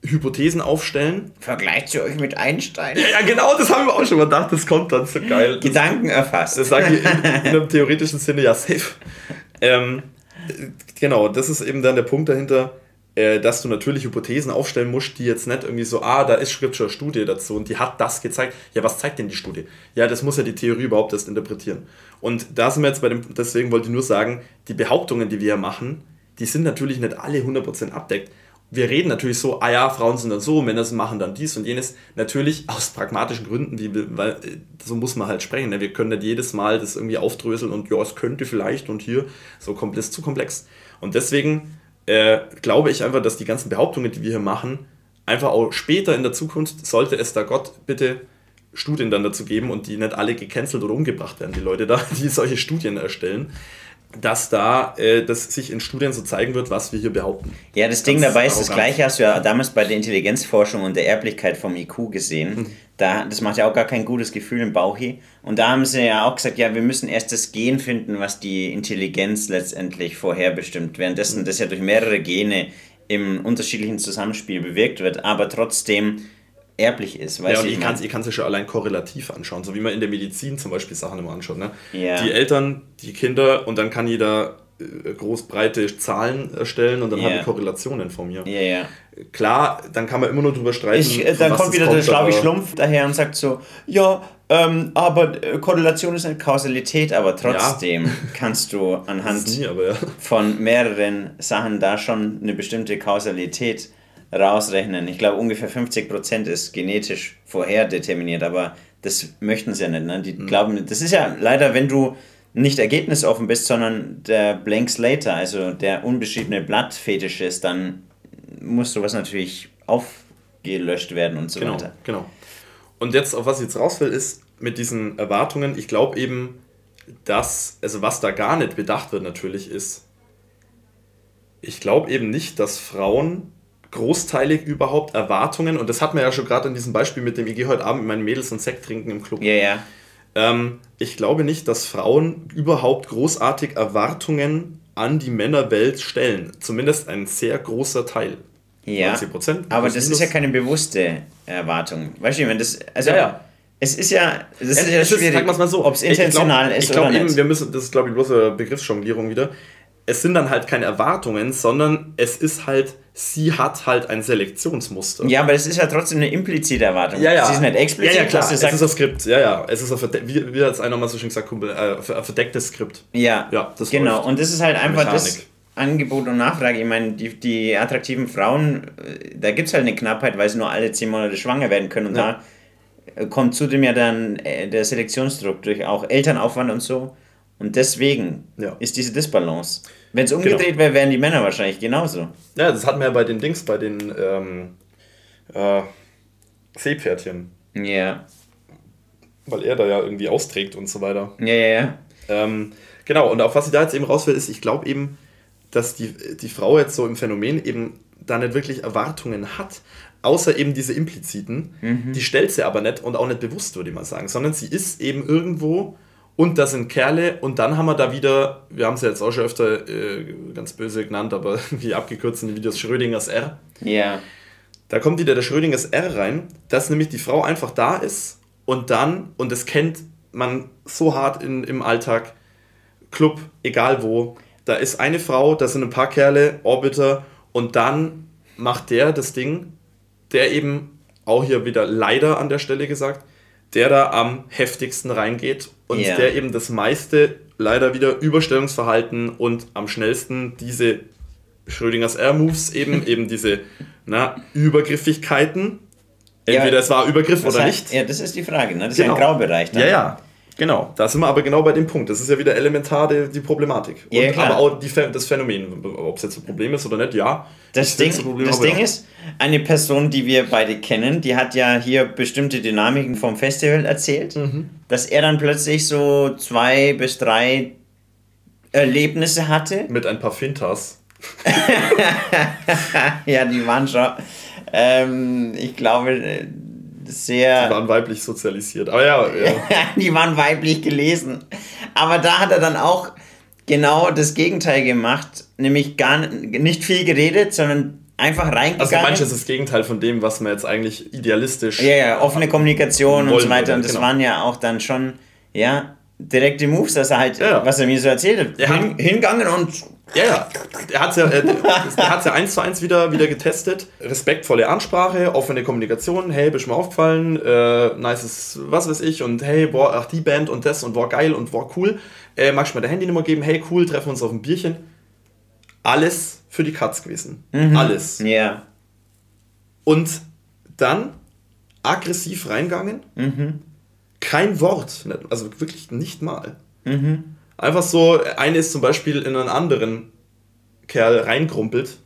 Hypothesen aufstellen. Vergleicht sie euch mit Einstein? Ja, ja, genau, das haben wir auch schon mal gedacht, das kommt dann so geil. Gedanken erfasst. Das sage ich in, in, einem theoretischen Sinne ja safe. Ähm, genau, das ist eben dann der Punkt dahinter äh, dass du natürlich Hypothesen aufstellen musst, die jetzt nicht irgendwie so, ah, da ist eine Studie dazu und die hat das gezeigt. Ja, was zeigt denn die Studie? Ja, das muss ja die Theorie überhaupt erst interpretieren. Und da sind wir jetzt bei dem, deswegen wollte ich nur sagen, die Behauptungen, die wir hier machen, die sind natürlich nicht alle 100% abdeckt. Wir reden natürlich so, ah ja, Frauen sind dann so, Männer machen dann dies und jenes. Natürlich aus pragmatischen Gründen, wie, weil äh, so muss man halt sprechen. Ne? Wir können nicht jedes Mal das irgendwie aufdröseln und ja, es könnte vielleicht und hier so komplex zu komplex. Und deswegen äh, glaube ich einfach, dass die ganzen Behauptungen, die wir hier machen, einfach auch später in der Zukunft, sollte es da Gott bitte Studien dann dazu geben und die nicht alle gecancelt oder umgebracht werden, die Leute da, die solche Studien erstellen, dass da äh, das sich in Studien so zeigen wird, was wir hier behaupten. Ja, das Ding dabei ist das gleiche, hast du ja damals bei der Intelligenzforschung und der Erblichkeit vom IQ gesehen. Hm. Da, das macht ja auch gar kein gutes Gefühl im Bauchi. Und da haben sie ja auch gesagt, ja, wir müssen erst das Gen finden, was die Intelligenz letztendlich vorherbestimmt. Währenddessen hm. das ja durch mehrere Gene im unterschiedlichen Zusammenspiel bewirkt wird, aber trotzdem erblich ist. Weißt ja, und ich, kann es ich ja schon allein korrelativ anschauen, so wie man in der Medizin zum Beispiel Sachen immer anschaut. Ne? Ja. Die Eltern, die Kinder und dann kann jeder äh, groß breite Zahlen erstellen und dann yeah. haben wir Korrelationen von mir. Ja, ja. Klar, dann kann man immer nur drüber streiten. Ich, äh, dann kommt wieder kommt, der schlaue Schlumpf daher und sagt so, ja, ähm, aber äh, Korrelation ist eine Kausalität, aber trotzdem ja. kannst du anhand nie, ja. von mehreren Sachen da schon eine bestimmte Kausalität rausrechnen. Ich glaube, ungefähr 50% ist genetisch vorherdeterminiert, aber das möchten sie ja nicht. Ne? Die mhm. glauben, das ist ja leider, wenn du nicht ergebnisoffen bist, sondern der Blank Slater, also der unbeschriebene Blattfetisch ist, dann muss sowas natürlich aufgelöscht werden und so genau, weiter. Genau. Und jetzt, auf was ich jetzt raus will, ist mit diesen Erwartungen, ich glaube eben, dass, also was da gar nicht bedacht wird natürlich ist, ich glaube eben nicht, dass Frauen großteilig überhaupt Erwartungen, und das hat man ja schon gerade in diesem Beispiel mit dem, ich gehe heute Abend mit meinen Mädels und Sekt trinken im Club. Ja, ja. Ähm, ich glaube nicht, dass Frauen überhaupt großartig Erwartungen an die Männerwelt stellen. Zumindest ein sehr großer Teil. Ja, 90%, aber das ist ja keine bewusste Erwartung. Weißt du, wenn das, also ja, ja. es ist ja, das ist ja schwierig, mal so, ob es intentional glaub, ist oder nicht. Eben, wir müssen, das ist glaube ich bloß eine Begriffsjonglierung wieder. Es sind dann halt keine Erwartungen, sondern es ist halt sie hat halt ein Selektionsmuster. Ja, aber es ist ja trotzdem eine implizite Erwartung. Ja, ja. Sie ist nicht explizit. Ja, ja klar. es ist ein Skript. Ja, ja. Es ist ein wie, wie hat es einer mal so schön gesagt, Kumpel, äh, ein verdecktes Skript. Ja, ja das genau. Und das ist halt einfach Mechanik. das Angebot und Nachfrage. Ich meine, die, die attraktiven Frauen, äh, da gibt es halt eine Knappheit, weil sie nur alle zehn Monate schwanger werden können. Und ja. da äh, kommt zudem ja dann äh, der Selektionsdruck durch auch Elternaufwand und so. Und deswegen ja. ist diese Disbalance. Wenn es umgedreht genau. wäre, wären die Männer wahrscheinlich genauso. Ja, das hatten wir ja bei den Dings, bei den ähm, äh, Seepferdchen. Ja. Weil er da ja irgendwie austrägt und so weiter. Ja, ja, ja. Ähm, genau, und auf was ich da jetzt eben raus will, ist, ich glaube eben, dass die, die Frau jetzt so im Phänomen eben da nicht wirklich Erwartungen hat, außer eben diese impliziten. Mhm. Die stellt sie aber nicht und auch nicht bewusst, würde ich mal sagen, sondern sie ist eben irgendwo und das sind Kerle und dann haben wir da wieder, wir haben es ja jetzt auch schon öfter äh, ganz böse genannt, aber wie abgekürzt in den Videos Schrödingers R. Ja. Da kommt wieder der Schrödingers R rein, dass nämlich die Frau einfach da ist und dann, und das kennt man so hart in, im Alltag, Club, egal wo, da ist eine Frau, da sind ein paar Kerle, Orbiter und dann macht der das Ding, der eben auch hier wieder leider an der Stelle gesagt, der da am heftigsten reingeht und yeah. der eben das meiste leider wieder Überstellungsverhalten und am schnellsten diese Schrödingers R-Moves eben, eben diese na, Übergriffigkeiten. Entweder ja, es war Übergriff oder heißt, nicht. Ja, das ist die Frage, ne? Das genau. ist ja ein. Graubereich. Dann. Ja, ja. Genau, da sind wir aber genau bei dem Punkt. Das ist ja wieder elementar die, die Problematik. Ja, Und, klar. aber auch die, das Phänomen, ob es jetzt ein Problem ist oder nicht, ja. Das Ding, Problem, das Ding ja. ist, eine Person, die wir beide kennen, die hat ja hier bestimmte Dynamiken vom Festival erzählt, Mhm. dass er dann plötzlich so zwei bis drei Erlebnisse hatte. Mit ein paar Fintas. ja, die waren schon, ähm, ich glaube, äh, Die sehr. waren weiblich sozialisiert. Aber ja, ja. die waren weiblich gelesen. Aber da hat er dann auch genau das Gegenteil gemacht, nämlich gar nicht viel geredet, sondern einfach reingegangen. Also manches ist das Gegenteil von dem, was man jetzt eigentlich idealistisch. Ja, ja, offene Kommunikation und so weiter. Und das genau. waren ja auch dann schon, ja, direkte Moves, dass er halt, Ja. was er mir so erzählt hat, Er hat- hin, hingegangen und Ja, ja. Er hat es ja, äh, er ja eins zu eins wieder, wieder getestet. Respektvolle Ansprache, offene Kommunikation. Hey, bist mir aufgefallen? Äh, nices, was weiß ich. Und hey, boah, ach, die Band und das und war geil und war cool. Äh, magst du mir deine Handynummer geben? Hey, cool, treffen wir uns auf ein Bierchen. Alles für die Katz gewesen. Alles. ja, Und dann aggressiv reingegangen. Kein Wort. Also wirklich nicht mal. Einfach so, eine ist zum Beispiel in einen anderen Kerl reingrumpelt.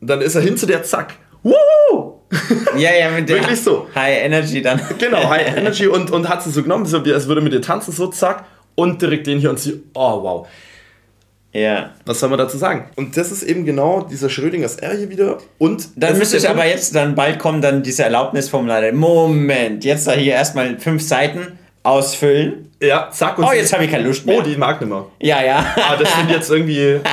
Und dann ist er hin zu der Zack. Woo! ja, ja, mit der Wirklich so. High Energy dann. Genau, High Energy und, und hat sie so genommen, so wie als würde mit ihr tanzen, so zack. Und direkt den hier und sie, oh wow. Ja. Was soll man dazu sagen? Und das ist eben genau dieser Schrödingers R hier wieder. Und Dann müsste ich aber jetzt, dann bald kommen dann diese Erlaubnisformulare. Moment, jetzt da hier erstmal fünf Seiten ausfüllen. Ja, zack. Und Oh, jetzt habe ich keine Lust mehr. Oh, die mag nicht mehr. Ja, ja. Ah, das ich jetzt irgendwie.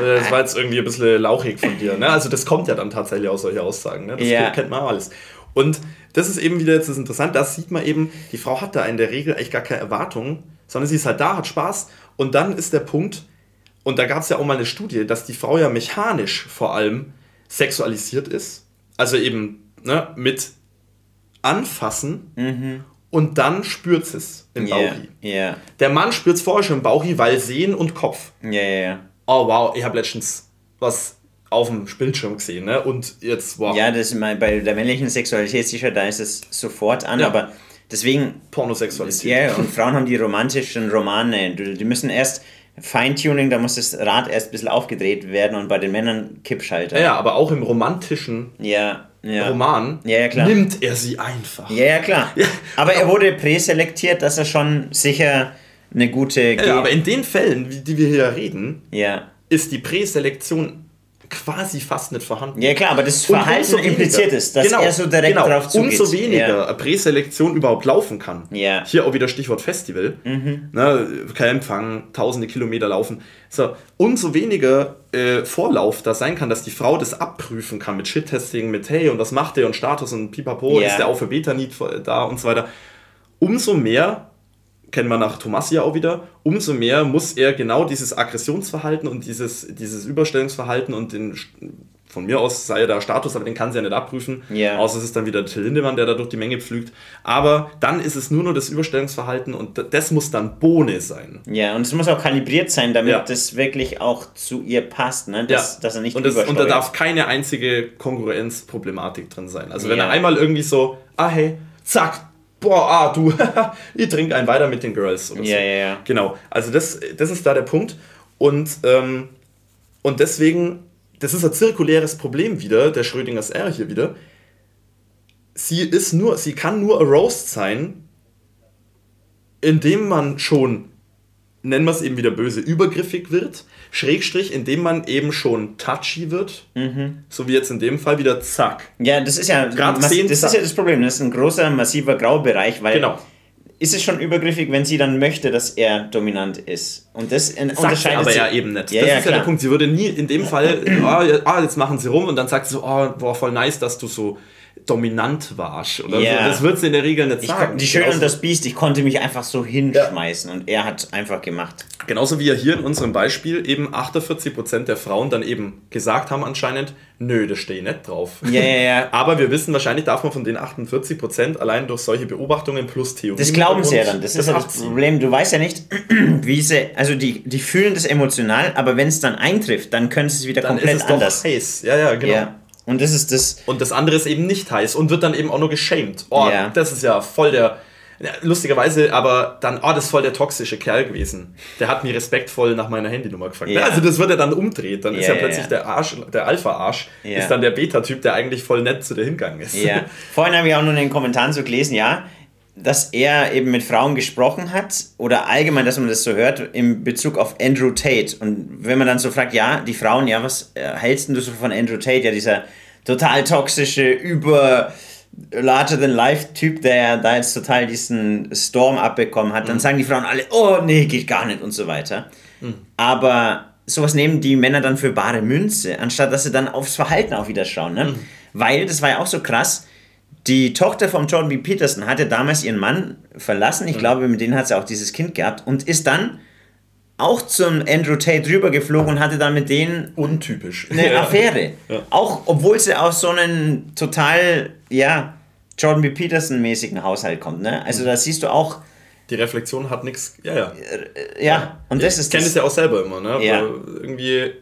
Das war jetzt irgendwie ein bisschen lauchig von dir. Ne? Also, das kommt ja dann tatsächlich aus solche Aussagen. Ne? Das Ja. kennt man alles. Und das ist eben wieder jetzt das Interessante. Das sieht man eben, die Frau hat da in der Regel eigentlich gar keine Erwartungen, sondern sie ist halt da, hat Spaß. Und dann ist der Punkt, und da gab es ja auch mal eine Studie, dass die Frau ja mechanisch vor allem sexualisiert ist. Also eben ne, mit Anfassen. Und dann spürt sie es im Mhm. Ja, Bauchi. ja, Der Mann spürt es vorher schon im Bauchi, weil Sehen und Kopf. ja, ja. Oh wow, ich habe letztens was auf dem Bildschirm gesehen, ne? Und jetzt, wow, Ja, das ist mal bei der männlichen Sexualität sicher, da ist es sofort an, Ja. aber deswegen, Pornosexualität. ja, und Frauen haben die romantischen Romane, die müssen erst Feintuning, da muss das Rad erst ein bisschen aufgedreht werden und bei den Männern Kippschalter. Ja, ja, aber auch im romantischen Ja, ja. Roman Ja, nimmt er sie einfach. Ja, ja, klar. Aber er wurde präselektiert, dass er schon sicher eine gute. Ja, aber in den Fällen, die wir hier reden, ist die Präselektion quasi fast nicht vorhanden. ja, klar, aber das Verhalten weniger- impliziert ist, dass genau, er so direkt genau, drauf zugeht. Umso weniger Ja. Präselektion überhaupt laufen kann. Ja. Mhm. Hier auch wieder Stichwort Festival. Ne, kein Empfang, tausende Kilometer laufen. So, umso weniger äh, Vorlauf da sein kann, dass die Frau das abprüfen kann mit Shit-Testing, mit hey und was macht der und Status und pipapo, Ja. ist der auch für Beta-Need da und so weiter. Umso mehr kennen wir nach Thomas ja auch wieder, umso mehr muss er genau dieses Aggressionsverhalten und dieses, dieses Überstellungsverhalten und den, von mir aus sei er da Status, aber den kann sie ja nicht abprüfen. Ja. Außer es ist dann wieder Till Lindemann, der da durch die Menge pflügt. Aber dann ist es nur noch das Überstellungsverhalten und das muss dann Bohne sein. Ja, und es muss auch kalibriert sein, damit Ja. das wirklich auch zu ihr passt, ne? dass, dass er nicht und, das, und da darf keine einzige Konkurrenzproblematik drin sein. Also wenn Ja. er einmal irgendwie so, ah hey, zack, boah, ah du, ich trinke einen weiter mit den Girls oder so. Ja, ja, ja. Genau, also das, das ist da der Punkt. Und, ähm, und deswegen, das ist ein zirkuläres Problem wieder, der Schrödingers R hier wieder. Sie ist nur, sie kann nur a Roast sein, indem man schon, nennen wir es eben wieder böse, übergriffig wird, Schrägstrich, indem man eben schon touchy wird, so wie jetzt in dem Fall wieder zack. Ja, das ist ja, Grad das ist ja das Problem. Das ist ein großer, massiver Graubereich, weil Genau. ist es schon übergriffig, wenn sie dann möchte, dass er dominant ist. Und das in- unterscheidet aber sie- ja eben nicht. Ja, das ja, ist ja klar. der Punkt. Sie würde nie in dem Fall, ah, ja, ah, jetzt machen sie rum und dann sagt sie so, oh, boah, voll nice, dass du so dominant warst. Oder Ja. so. Das wird sie in der Regel nicht Ich, sagen. die Schöne und das Biest, ich konnte mich einfach so hinschmeißen und er hat einfach gemacht. genauso wie ja hier in unserem Beispiel eben 48% der Frauen dann eben gesagt haben anscheinend, nö, das stehe ich nicht drauf. Ja, ja, ja. Aber wir wissen, wahrscheinlich darf man von den 48% allein durch solche Beobachtungen plus Theorie. Das glauben sie ja dann. Das ist ja das Problem. Du weißt ja nicht, wie sie, also die, die fühlen das emotional, aber wenn es dann eintrifft, dann können sie es wieder Dann komplett ist es doch anders. heiß. Ja, ja, genau. Ja. Und das ist das, Und das andere ist eben nicht heiß und wird dann eben auch nur geschämt. Oh, Ja. das ist ja voll der. Lustigerweise, aber dann, oh, das ist voll der toxische Kerl gewesen. Der hat mir respektvoll nach meiner Handynummer gefragt. Ja. Ja. Also das wird er dann umdreht. Dann ist Ja, plötzlich der Arsch, der Alpha-Arsch, ist dann der Beta-Typ, der eigentlich voll nett zu der hingegangen ist. Ja. Vorhin habe ich auch nur in den Kommentaren so gelesen, ja, dass er eben mit Frauen gesprochen hat oder allgemein, dass man das so hört in Bezug auf Andrew Tate. Und wenn man dann so fragt, ja, die Frauen, ja, was äh, hältst denn du so von Andrew Tate? Ja, dieser total toxische, über larger than life Typ, der ja da jetzt total diesen Storm abbekommen hat, dann sagen die Frauen alle, oh nee, geht gar nicht und so weiter. Aber sowas nehmen die Männer dann für bare Münze, anstatt dass sie dann aufs Verhalten auch wieder schauen. Ne? Weil, das war ja auch so krass, die Tochter von Jordan B. Peterson hatte damals ihren Mann verlassen. Ich glaube, mit denen hat sie auch dieses Kind gehabt und ist dann auch zum Andrew Tate rübergeflogen und hatte dann mit denen Untypisch. eine Ja. Affäre. Ja. Auch obwohl sie aus so einem total, ja, Jordan B. Peterson-mäßigen Haushalt kommt. Ne? Also da siehst du auch, Die Reflexion hat nichts. Ja, ja. ja, und das ich ist kenne das. es ja auch selber immer, ne? Ja. Weil irgendwie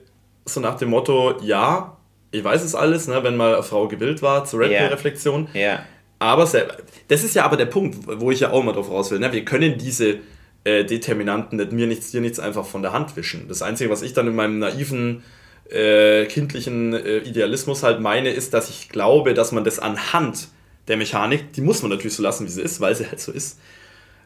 so nach dem Motto, ja, ich weiß es alles, ne? wenn mal eine Frau gewillt war zur Red Ja. Pill-Reflexion. Ja, Aber selber, das ist ja aber der Punkt, wo ich ja auch mal drauf raus will. Ne? Wir können diese äh, Determinanten nicht mir nichts, dir nichts einfach von der Hand wischen. Das Einzige, was ich dann in meinem naiven, äh, kindlichen äh, Idealismus halt meine, ist, dass ich glaube, dass man das anhand der Mechanik, die muss man natürlich so lassen, wie sie ist, weil sie halt so ist,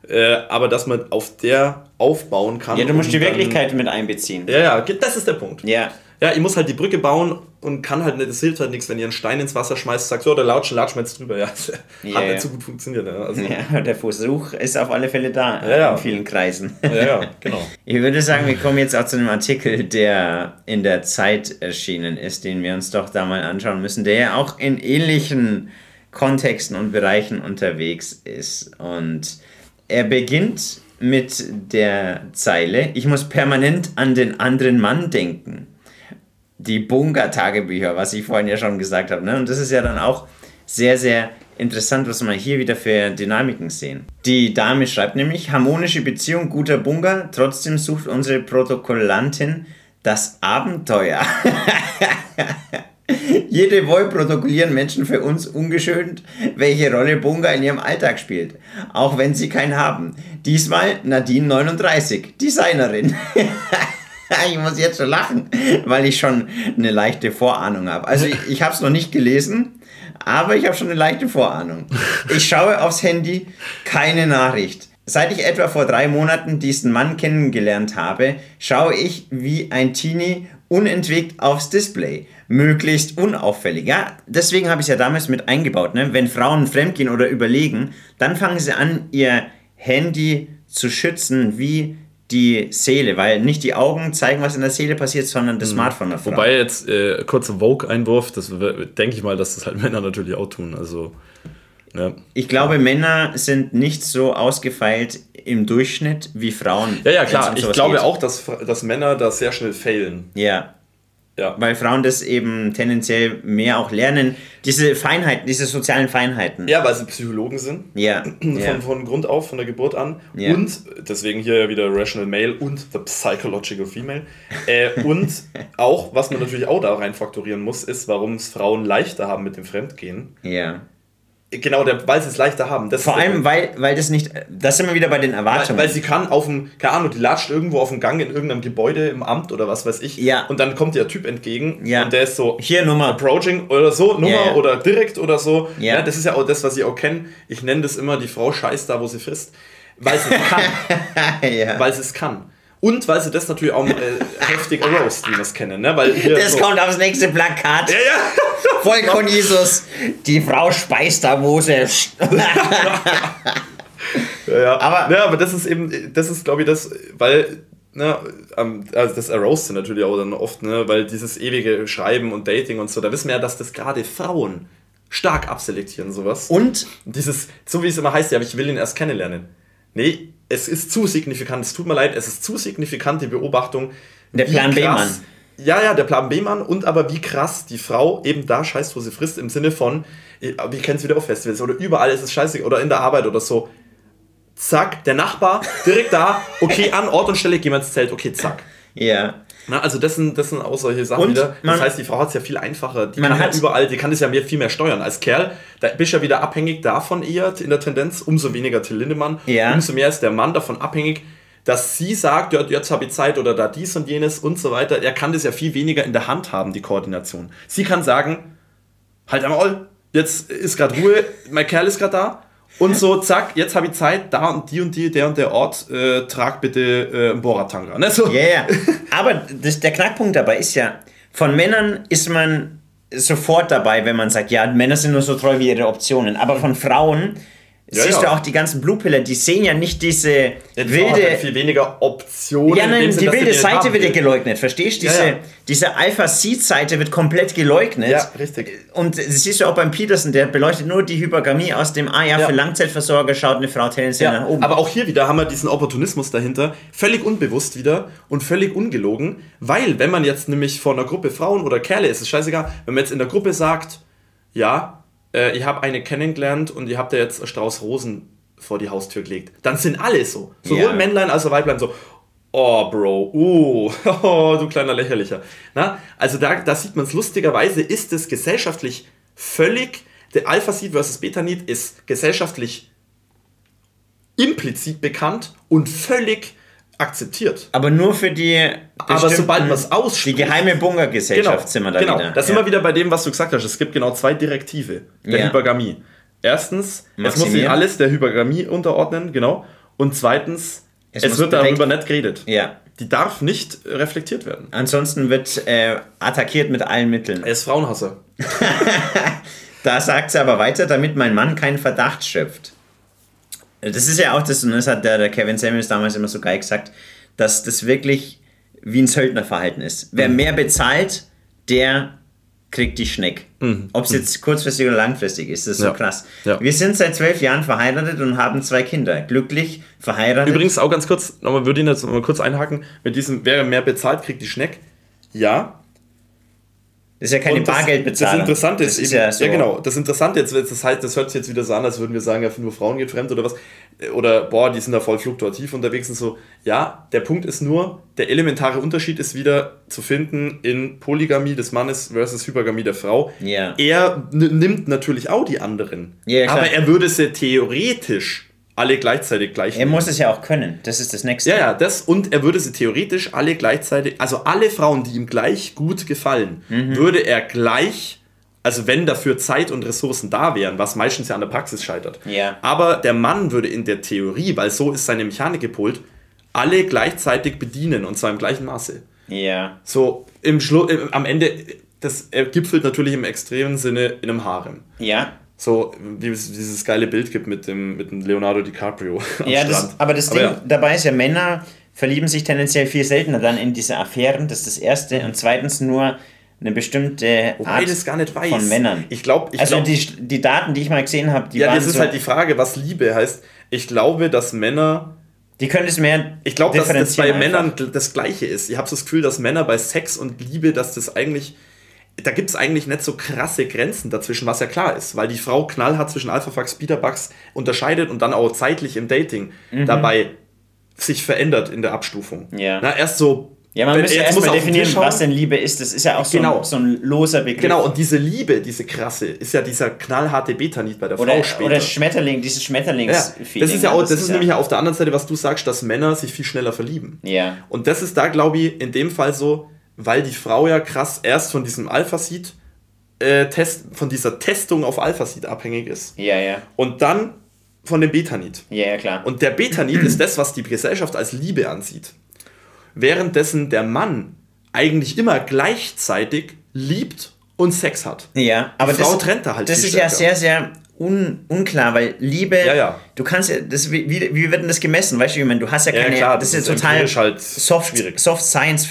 äh, aber dass man auf der aufbauen kann. ja du musst die Wirklichkeit mit einbeziehen. Ja, ja, das ist der Punkt. Ja, Ja, ich muss halt die Brücke bauen und kann halt nicht, es hilft halt nichts, wenn ihr einen Stein ins Wasser schmeißt, sagt, so, der latschen, latschen wir jetzt drüber. Ja, das hat ja. nicht so gut funktioniert. Also, ja, der Versuch ist auf alle Fälle da Ja, ja. in vielen Kreisen. ja, ja, genau. Ich würde sagen, wir kommen jetzt auch zu einem Artikel, der in der Zeit erschienen ist, den wir uns doch da mal anschauen müssen, der ja auch in ähnlichen Kontexten und Bereichen unterwegs ist. Und er beginnt mit der Zeile, ich muss permanent an den anderen Mann denken. Die Bunga-Tagebücher, was ich vorhin ja schon gesagt habe. Ne? Und das ist ja dann auch sehr, sehr interessant, was wir hier wieder für Dynamiken sehen. Die Dame schreibt nämlich, harmonische Beziehung, guter Bunga, trotzdem sucht unsere Protokollantin das Abenteuer. Jede Woche protokollieren Menschen für uns ungeschönt, welche Rolle Bunga in ihrem Alltag spielt, auch wenn sie keinen haben. Diesmal Nadine 39, Designerin. ich muss jetzt schon lachen, weil ich schon eine leichte Vorahnung habe. Also ich, ich habe es noch nicht gelesen, aber ich habe schon eine leichte Vorahnung. Ich schaue aufs Handy, keine Nachricht. Seit ich etwa vor drei Monaten diesen Mann kennengelernt habe, schaue ich wie ein Teenie unentwegt aufs Display. Möglichst unauffällig. Ja, deswegen habe ich es ja damals mit eingebaut. Ne? Wenn Frauen fremdgehen oder überlegen, dann fangen sie an, ihr Handy zu schützen wie die Seele, weil nicht die Augen zeigen, was in der Seele passiert, sondern das Smartphone der Frau. Wobei jetzt äh, kurzer Vogue-Einwurf, das denke ich mal, dass das halt Männer natürlich auch tun. Also, ja. Ich glaube, Männer sind nicht so ausgefeilt im Durchschnitt wie Frauen. Ja, ja, klar. Ich glaube geht. auch, dass, dass Männer da sehr schnell failen. Ja, Ja. weil Frauen das eben tendenziell mehr auch lernen. Diese Feinheiten, diese sozialen Feinheiten. Ja, weil sie Psychologen sind. Ja. ja. Von, von Grund auf, von der Geburt an. Ja. Und deswegen hier ja wieder Rational Male und The Psychological Female. Äh, und auch, was man natürlich auch da rein faktorieren muss, ist, warum es Frauen leichter haben mit dem Fremdgehen. ja. Genau, der, weil sie es leichter haben. Das Vor allem, weil, weil das nicht. Das sind wir wieder bei den Erwartungen. Weil, weil sie kann auf dem, keine Ahnung, die latscht irgendwo auf dem Gang in irgendeinem Gebäude im Amt oder was weiß ich. Ja. Und dann kommt der Typ entgegen Ja. und der ist so Hier Nummer. approaching oder so, Nummer Ja, ja. oder direkt oder so. Ja. Ja. das ist ja auch das, was ich auch kenne. Ich nenne das immer die Frau scheißt da, wo sie frisst. Weil sie es kann. ja. weil sie es kann. Und weil sie das natürlich auch äh, heftig roast, wie wir es kennen. Ne? Weil hier Das so, kommt aufs nächste Plakat. Ja, ja. Voll von Jesus. Die Frau speist da, wo sie. Ja, ja. Aber- ja, aber das ist eben, das ist glaube ich das, weil, ne, also das sie natürlich auch dann oft, ne, weil dieses ewige Schreiben und Dating und so, da wissen wir ja, dass das gerade Frauen stark abselektieren, sowas. Und Dieses, so wie es immer heißt, ja, aber ich will ihn erst kennenlernen. Nee, es ist zu signifikant, es tut mir leid, es ist zu signifikant, die Beobachtung. Der Plan B-Mann. Ja, ja, der Plan B-Mann und aber wie krass die Frau eben da scheißt, wo sie frisst, im Sinne von, wir kennen es wieder auf Festivals oder überall ist es scheiße oder in der Arbeit oder so. Zack, der Nachbar, direkt da, okay, an Ort und Stelle, gehen wir ins Zelt, okay, zack. Ja. Na, also das sind, das sind auch solche Sachen Und wieder. das heißt, die Frau hat es ja viel einfacher. Die kann hat- ja überall, die kann das ja mehr, viel mehr steuern. Als Kerl, da bist du ja wieder abhängig davon eher in der Tendenz, umso weniger Till Lindemann, Ja. umso mehr ist der Mann davon abhängig, dass sie sagt, ja, jetzt habe ich Zeit oder da dies und jenes und so weiter. Er kann das ja viel weniger in der Hand haben, die Koordination. Sie kann sagen, halt einmal, jetzt ist gerade Ruhe, mein Kerl ist gerade da. Und so, zack, jetzt habe ich Zeit, da und die und die, der und der Ort, äh, trag bitte äh, einen Bohrertanker. Ne? So. Ja, ja. Aber das, der Knackpunkt dabei ist ja, von Männern ist man sofort dabei, wenn man sagt, ja, Männer sind nur so treu wie ihre Optionen. Aber von Frauen siehst ja. du auch die ganzen Bluepiller, die sehen ja nicht diese halt wilde. viel weniger Optionen. Ja, in nein, die wilde Seite wird ja geleugnet, verstehst du? Diese, Ja, ja. diese Alpha-Seed-Seite wird komplett geleugnet. Ja, richtig. Und das siehst du auch beim Peterson, der beleuchtet nur die Hypergamie aus dem, ah ja, Ja. für Langzeitversorger schaut eine Frau tendenziell nach Ja, oben. aber auch hier wieder haben wir diesen Opportunismus dahinter, völlig unbewusst wieder und völlig ungelogen, weil wenn man jetzt nämlich vor einer Gruppe Frauen oder Kerle, ist es scheißegal, wenn man jetzt in der Gruppe sagt, ja, äh, ich habe eine kennengelernt und ihr habt ja jetzt Strauß Rosen vor die Haustür gelegt, dann sind alle so, sowohl Ja. Männlein als auch Weiblein so, oh Bro, uh, oh, du kleiner Lächerlicher. Na, also da, da sieht man es lustigerweise, ist es gesellschaftlich völlig, der Alpha-Seed versus Beta-Need ist gesellschaftlich implizit bekannt und völlig akzeptiert. Aber nur für die. Aber sobald man's Die ausspricht- geheime Bunkergesellschaft sind wir da genau. wieder. Da sind ja. wir wieder bei dem, was du gesagt hast. Es gibt genau zwei Direktive der Ja. Hypergamie. Erstens, es muss sich Maximieren. alles der Hypergamie unterordnen, genau. Und zweitens, Es es, wird darüber nicht geredet. Ja. Die darf nicht reflektiert werden. Ansonsten wird äh, attackiert mit allen Mitteln. Er ist Frauenhasser. Da sagt sie aber weiter, damit mein Mann keinen Verdacht schöpft. Das ist ja auch das, und das hat der, der Kevin Samuels damals immer so geil gesagt, dass das wirklich wie ein Söldnerverhalten ist. Wer Mhm. mehr bezahlt, der kriegt die Schneck. Ob es jetzt kurzfristig oder langfristig ist, das ist Mhm. Ja. so krass. Ja. Wir sind seit zwölf Jahren verheiratet und haben zwei Kinder. Glücklich, verheiratet. Übrigens auch ganz kurz, nochmal würde ich jetzt noch mal kurz einhaken, mit diesem, wer mehr bezahlt, kriegt die Schneck. Ja, das ist ja keine Bargeldbezahlung. Das Interessante ist, das ist eben, ja so. genau. Das Interessante jetzt, das heißt, das hört sich jetzt wieder so an, als würden wir sagen, ja, nur Frauen geht fremd oder was. Oder boah, die sind da voll fluktuativ unterwegs und so. Ja, der Punkt ist nur, der elementare Unterschied ist wieder zu finden in Polygamie des Mannes versus Hypergamie der Frau. Ja. Er nimmt natürlich auch die anderen. Ja, klar. aber er würde sie theoretisch alle gleichzeitig gleich Er muss es ja auch können. Das ist das Nächste. ja, ja, das und er würde sie theoretisch alle gleichzeitig, also alle Frauen, die ihm gleich gut gefallen, Mhm. würde er gleich, also wenn dafür Zeit und Ressourcen da wären, was meistens ja an der Praxis scheitert. Ja. Aber der Mann würde in der Theorie, weil so ist seine Mechanik gepolt, alle gleichzeitig bedienen und zwar im gleichen Maße. Ja. So im Schlu am Ende, das gipfelt natürlich im extremen Sinne in einem Harem. Ja. So, wie es dieses geile Bild gibt mit dem, mit dem Leonardo DiCaprio. am Ja, das, aber das Ding ja. dabei ist ja, Männer verlieben sich tendenziell viel seltener dann in diese Affären, das ist das Erste. Und zweitens nur eine bestimmte Wobei Art das gar nicht weiß. von Männern. Ich glaube, ich also glaub, die, die Daten, die ich mal gesehen habe, die ja, waren das ist so, halt die Frage, was Liebe heißt. Ich glaube, dass Männer, die können es mehr ich glaube, dass das bei differenzieren Männern einfach. das Gleiche ist. Ich habe so das Gefühl, dass Männer bei Sex und Liebe, dass das eigentlich, da gibt es eigentlich nicht so krasse Grenzen dazwischen, was ja klar ist, weil die Frau knallhart zwischen Alphafax, Betabugs unterscheidet und dann auch zeitlich im Dating dabei sich verändert in der Abstufung. Mhm. Ja. Na, erst so. Ja, man müsste erstmal er definieren, was denn Liebe ist. Das ist ja auch so, Genau. ein, so ein loser Begriff. Genau, und diese Liebe, diese krasse, ist ja dieser knallharte Beta-Niet bei der oder, Frau später. oder Schmetterling, dieses Ja, Schmetterlings-Feeling. das ist ja auch, das, ist, ja, nämlich ja auf der anderen Seite, was du sagst, dass Männer sich viel schneller verlieben. Ja. Und das ist da, glaube ich, in dem Fall so, weil die Frau ja krass erst von diesem Alpha-Seed äh, Test, von dieser Testung auf Alpha-Seed abhängig ist. Ja, ja. Und dann von dem Beta-Niet. Ja, ja, klar. Und der Beta-Need ist das, was die Gesellschaft als Liebe ansieht. Währenddessen der Mann eigentlich immer gleichzeitig liebt und Sex hat. Ja, aber Frau das, trennt da halt das ist ja stärker. sehr, sehr un, unklar, weil Liebe, Ja, ja. du kannst ja, das, wie, wie wird denn das gemessen? Weißt du, ich meine, du hast ja Ja, keine, klar, das, das ist ja ist total halt soft, schwierig. soft Science.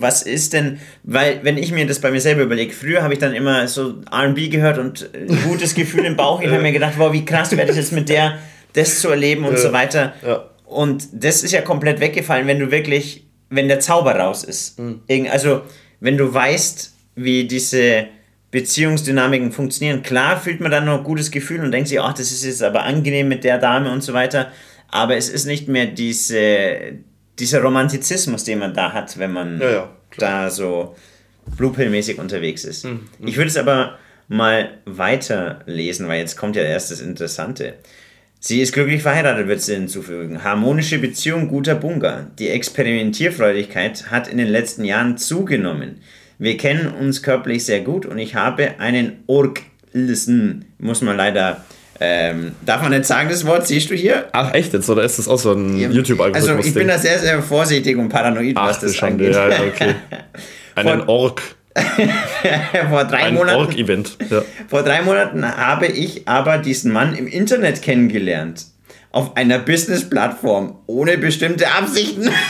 Was ist denn, weil, wenn ich mir das bei mir selber überlege, früher habe ich dann immer so RB gehört und ein gutes Gefühl im Bauch und habe mir gedacht, wow, wie krass wäre das jetzt mit der, das zu erleben und so weiter. ja. Und das ist ja komplett weggefallen, wenn du wirklich, wenn der Zauber raus ist. Mhm. Also, wenn du weißt, wie diese Beziehungsdynamiken funktionieren. Klar fühlt man dann noch ein gutes Gefühl und denkt sich, ach, das ist jetzt aber angenehm mit der Dame und so weiter. Aber es ist nicht mehr diese, dieser Romantizismus, den man da hat, wenn man Ja, ja. da so Blue-Pill-mäßig unterwegs ist. Mhm. Ich würde es aber mal weiterlesen, weil jetzt kommt ja erst das Interessante. Sie ist glücklich verheiratet, wird sie hinzufügen. Harmonische Beziehung, guter Bunker. Die Experimentierfreudigkeit hat in den letzten Jahren zugenommen. Wir kennen uns körperlich sehr gut und ich habe einen Orglism, muss man leider, ähm, darf man nicht sagen das Wort, siehst du hier? Ach, echt jetzt? Oder ist das auch so ein YouTube-Algorithmus? Also ich bin da sehr, sehr vorsichtig und paranoid, Ach, was das Schande, angeht. ja, ja, okay. Einen Vor- Org, Vor drei ein Monaten Org-Event. Ja. Vor drei Monaten habe ich aber diesen Mann im Internet kennengelernt. Auf einer Business-Plattform. Ohne bestimmte Absichten.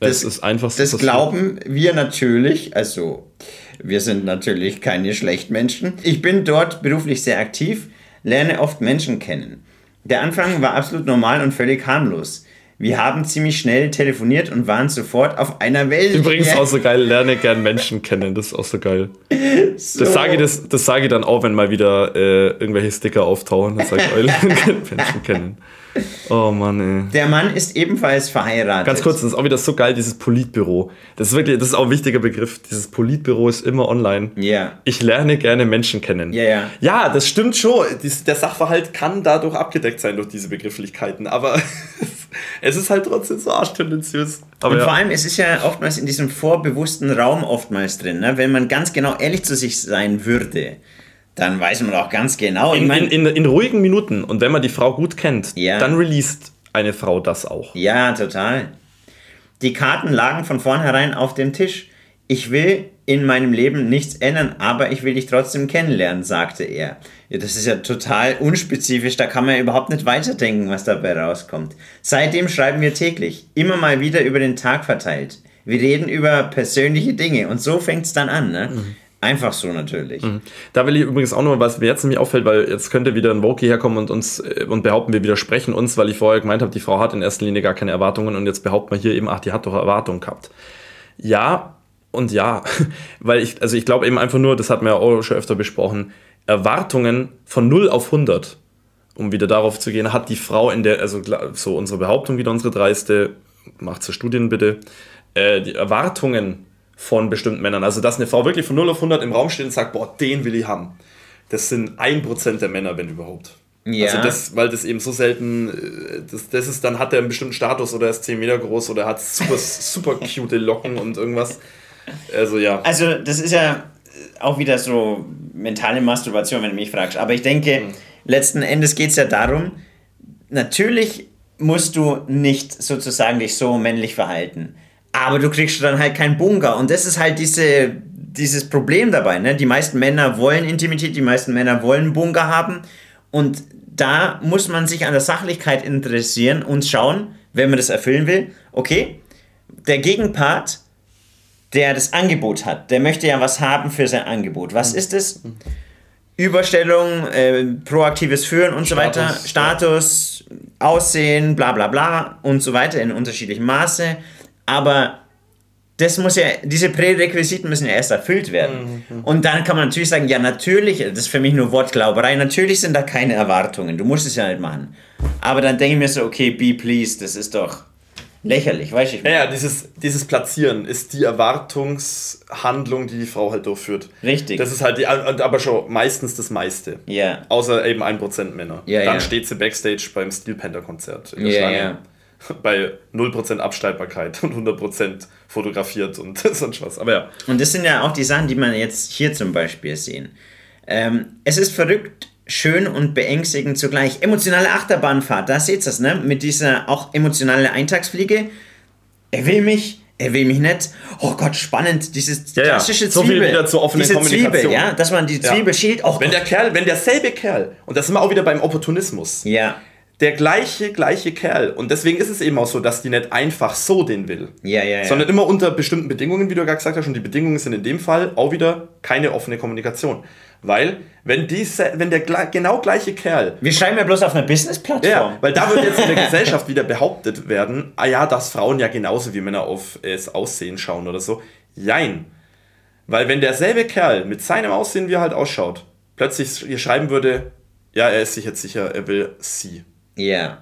Das, ist einfach so. Das passiert. glauben wir natürlich. Also, wir sind natürlich keine Schlechtmenschen. Ich bin dort beruflich sehr aktiv, lerne oft Menschen kennen. Der Anfang war absolut normal und völlig harmlos. Wir haben ziemlich schnell telefoniert und waren sofort auf einer Welt. Übrigens auch so geil, lerne gern Menschen kennen. Das ist auch so geil. Das sage ich, das, das sage ich dann auch, wenn mal wieder äh, irgendwelche Sticker auftauchen. Dann sage ich, oh, lerne gern Menschen kennen. Oh Mann, ey. Der Mann ist ebenfalls verheiratet. Ganz kurz, das ist auch wieder so geil, dieses Politbüro. Das ist wirklich, das ist auch ein wichtiger Begriff. Dieses Politbüro ist immer online. Ja. Ich lerne gerne Menschen kennen. Ja, ja. Ja, das stimmt schon. Dies- Der Sachverhalt kann dadurch abgedeckt sein durch diese Begrifflichkeiten, aber es ist halt trotzdem so arschtendenziös. Aber Und ja. vor allem, es ist ja oftmals in diesem vorbewussten Raum oftmals drin. Ne? Wenn man ganz genau ehrlich zu sich sein würde, dann weiß man auch ganz genau. In, in, in, in ruhigen Minuten und wenn man die Frau gut kennt, Ja. dann released eine Frau das auch. ja, total. Die Karten lagen von vornherein auf dem Tisch. Ich will in meinem Leben nichts ändern, aber ich will dich trotzdem kennenlernen, sagte er. Ja, das ist ja total unspezifisch, da kann man ja überhaupt nicht weiterdenken, was dabei rauskommt. Seitdem schreiben wir täglich, immer mal wieder über den Tag verteilt. Wir reden über persönliche Dinge und so fängt es dann an, ne? Einfach so natürlich. Da will ich übrigens auch noch, was mir jetzt nämlich auffällt, weil jetzt könnte wieder ein Woki herkommen und uns äh, und behaupten, wir widersprechen uns, weil ich vorher gemeint habe, die Frau hat in erster Linie gar keine Erwartungen und jetzt behaupten wir hier eben, ach, die hat doch Erwartungen gehabt. Ja und ja, weil ich, also ich glaube eben einfach nur, das hatten wir ja auch schon öfter besprochen, Erwartungen von 0 auf 100, um wieder darauf zu gehen, hat die Frau in der, also so unsere Behauptung wieder, unsere dreiste, macht zur Studien bitte, äh, die Erwartungen von bestimmten Männern, also dass eine Frau wirklich von 0 auf 100 im Raum steht und sagt, boah, den will ich haben. Das sind 1% der Männer, wenn überhaupt. Ja. Also das, weil das eben so selten, äh, das, das ist, dann hat er einen bestimmten Status oder er ist 10 Meter groß oder hat super, super cute Locken und irgendwas. Also ja. Also, das ist ja auch wieder so mentale Masturbation, wenn du mich fragst. Aber ich denke, letzten Endes geht es ja darum, natürlich musst du nicht sozusagen dich so männlich verhalten. Aber du kriegst dann halt keinen Bunker. Und das ist halt diese, dieses Problem dabei. Ne? Die meisten Männer wollen Intimität, die meisten Männer wollen Bunker haben. Und da muss man sich an der Sachlichkeit interessieren und schauen, wenn man das erfüllen will, okay, der Gegenpart der das Angebot hat, der möchte ja was haben für sein Angebot. Was ist es? Überstellung, äh, proaktives Führen und so weiter, Status, Status, Aussehen, bla bla bla und so weiter in unterschiedlichem Maße. Aber das muss ja, diese Prärequisiten müssen ja erst erfüllt werden. Und dann kann man natürlich sagen, ja, natürlich, das ist für mich nur Wortglauberei, natürlich sind da keine Erwartungen, du musst es ja nicht machen. Aber dann denke ich mir so, okay, be pleased, das ist doch lächerlich, weißt du? ich Ja, ja, dieses, dieses Platzieren ist die Erwartungshandlung, die die Frau halt durchführt. Richtig. Das ist halt die, aber schon meistens das meiste. Ja. Außer eben 1% Männer. Ja, Dann ja. steht sie Backstage beim Steel Panther Konzert in der Ja, Schlange. ja. Bei 0% Abstreitbarkeit und 100% fotografiert und sonst was. Aber ja. Und das sind ja auch die Sachen, die man jetzt hier zum Beispiel sehen. Ähm, es ist verrückt, schön und beängstigend zugleich. Emotionale Achterbahnfahrt, da seht ihr es, ne? Mit dieser auch emotionale Eintagsfliege. Er will mich, er will mich nicht. Oh Gott, spannend, dieses Ja, ja. klassische So viel Zwiebel. wieder zur offenen diese Kommunikation. Zwiebel, ja, dass man die Ja. Zwiebel schält. Oh Wenn Gott. der Kerl, wenn derselbe Kerl, und das sind wir auch wieder beim Opportunismus, Ja, der gleiche, gleiche Kerl, und deswegen ist es eben auch so, dass die nicht einfach so den will. ja, ja. ja. sondern immer unter bestimmten Bedingungen, wie du gerade gesagt hast. Und die Bedingungen sind in dem Fall auch wieder keine offene Kommunikation. Weil, wenn, diese, wenn der genau gleiche Kerl, Wir schreiben ja bloß auf einer Business-Plattform. ja, weil da wird jetzt in der Gesellschaft wieder behauptet werden, ah ja, dass Frauen ja genauso wie Männer auf das Aussehen schauen oder so. Jein. Weil wenn derselbe Kerl mit seinem Aussehen, wie er halt ausschaut, plötzlich hier schreiben würde, ja, er ist sich jetzt sicher, er will sie. Ja.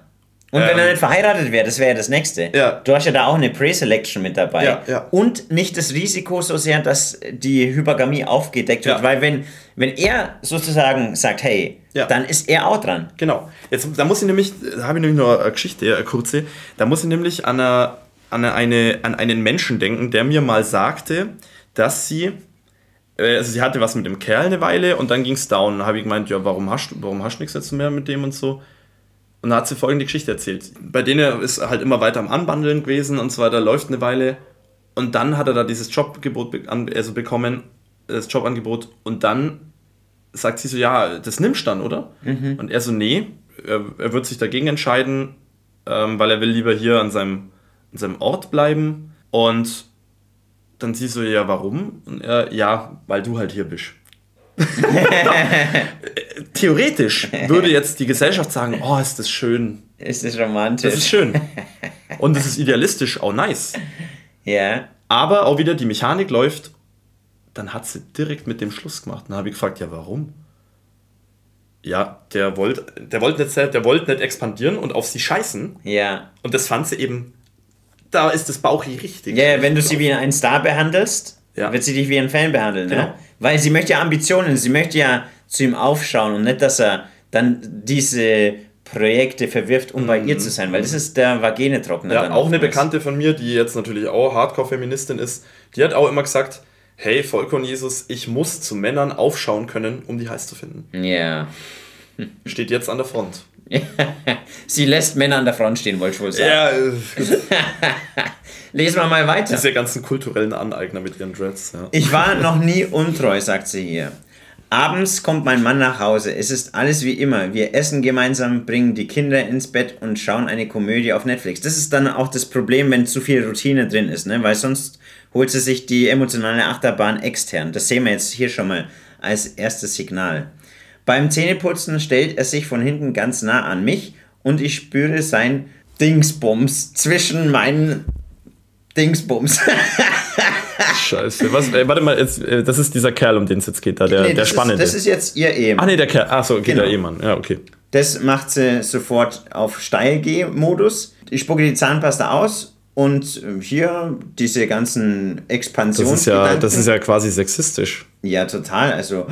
Und wenn Ähm. er nicht verheiratet wäre, das wäre ja das nächste. Ja. Du hast ja da auch eine Pre-Selection mit dabei. Ja, ja. Und nicht das Risiko so sehr, dass die Hypergamie aufgedeckt wird, weil wenn, wenn er sozusagen sagt, hey, Ja. dann ist er auch dran. Genau. Jetzt, da muss ich nämlich, da habe ich nämlich noch eine Geschichte, eine kurze. Da muss ich nämlich an, eine, an, eine, an einen Menschen denken, der mir mal sagte, dass sie, äh, also sie hatte was mit dem Kerl eine Weile und dann ging es down. Da habe ich gemeint, ja, warum hast, du- warum hast du nichts jetzt mehr mit dem und so. Und da hat sie folgende Geschichte erzählt. Bei denen ist er halt immer weiter am Anbandeln gewesen und so weiter, läuft eine Weile. Und dann hat er da dieses Jobgebot also bekommen, das Jobangebot. Und dann sagt sie so, ja, das nimmst du dann, oder? Und er so, nee, er, er wird sich dagegen entscheiden, ähm, weil er will lieber hier an seinem, an seinem Ort bleiben. Und dann sie so, ja, warum? Und er, ja, weil du halt hier bist. Theoretisch würde jetzt die Gesellschaft sagen, oh, ist das schön. Ist das romantisch? Das ist schön. Und es ist idealistisch auch nice. ja. Aber auch wieder die Mechanik läuft, dann hat sie direkt mit dem Schluss gemacht. Dann habe ich gefragt, ja, warum? Ja, der wollte der wollt nicht, der wollt nicht expandieren und auf sie scheißen. Ja. Und das fand sie eben, da ist das Bauchi richtig. Ja, ja, wenn du sie wie einen Star behandelst, Ja. wird sie dich wie einen Fan behandeln. Genau. Ne? Weil sie möchte ja Ambitionen, sie möchte ja zu ihm aufschauen und nicht, dass er dann diese Projekte verwirft, um bei ihr zu sein, weil das ist der Vagenetrockner. Mhm. Ja, auch eine oftmals. Bekannte von mir, die jetzt natürlich auch Hardcore-Feministin ist, die hat auch immer gesagt, hey, Vollkorn Jesus, ich muss zu Männern aufschauen können, um die heiß zu finden. Ja. Steht jetzt an der Front. Sie lässt Männer an der Front stehen, wollte ich wohl sagen. Ja, Lesen wir mal weiter. diese ganzen kulturellen Aneigner mit ihren Dreads. Ja. Ich war noch nie untreu, sagt sie hier. Abends kommt mein Mann nach Hause. Es ist alles wie immer. Wir essen gemeinsam, bringen die Kinder ins Bett und schauen eine Komödie auf Netflix. Das ist dann auch das Problem, wenn zu viel Routine drin ist, ne? weil sonst holt sie sich die emotionale Achterbahn extern. Das sehen wir jetzt hier schon mal als erstes Signal. Beim Zähneputzen stellt er sich von hinten ganz nah an mich und ich spüre sein Dingsbums zwischen meinen Dingsbums. Scheiße. Was, äh, warte mal, jetzt, äh, das ist dieser Kerl, um den es jetzt geht, da, der, Nee, der Spannende. Ist, das ist jetzt ihr Ehemann. Ach nee, der Kerl. Achso, okay, Genau. der Ehemann. Ja, okay. Das macht sie sofort auf Steil-G-Modus. Ich spucke die Zahnpasta aus und ähm, hier diese ganzen Das Expansions. ist, ja, das ist ja quasi sexistisch. ja total. Also,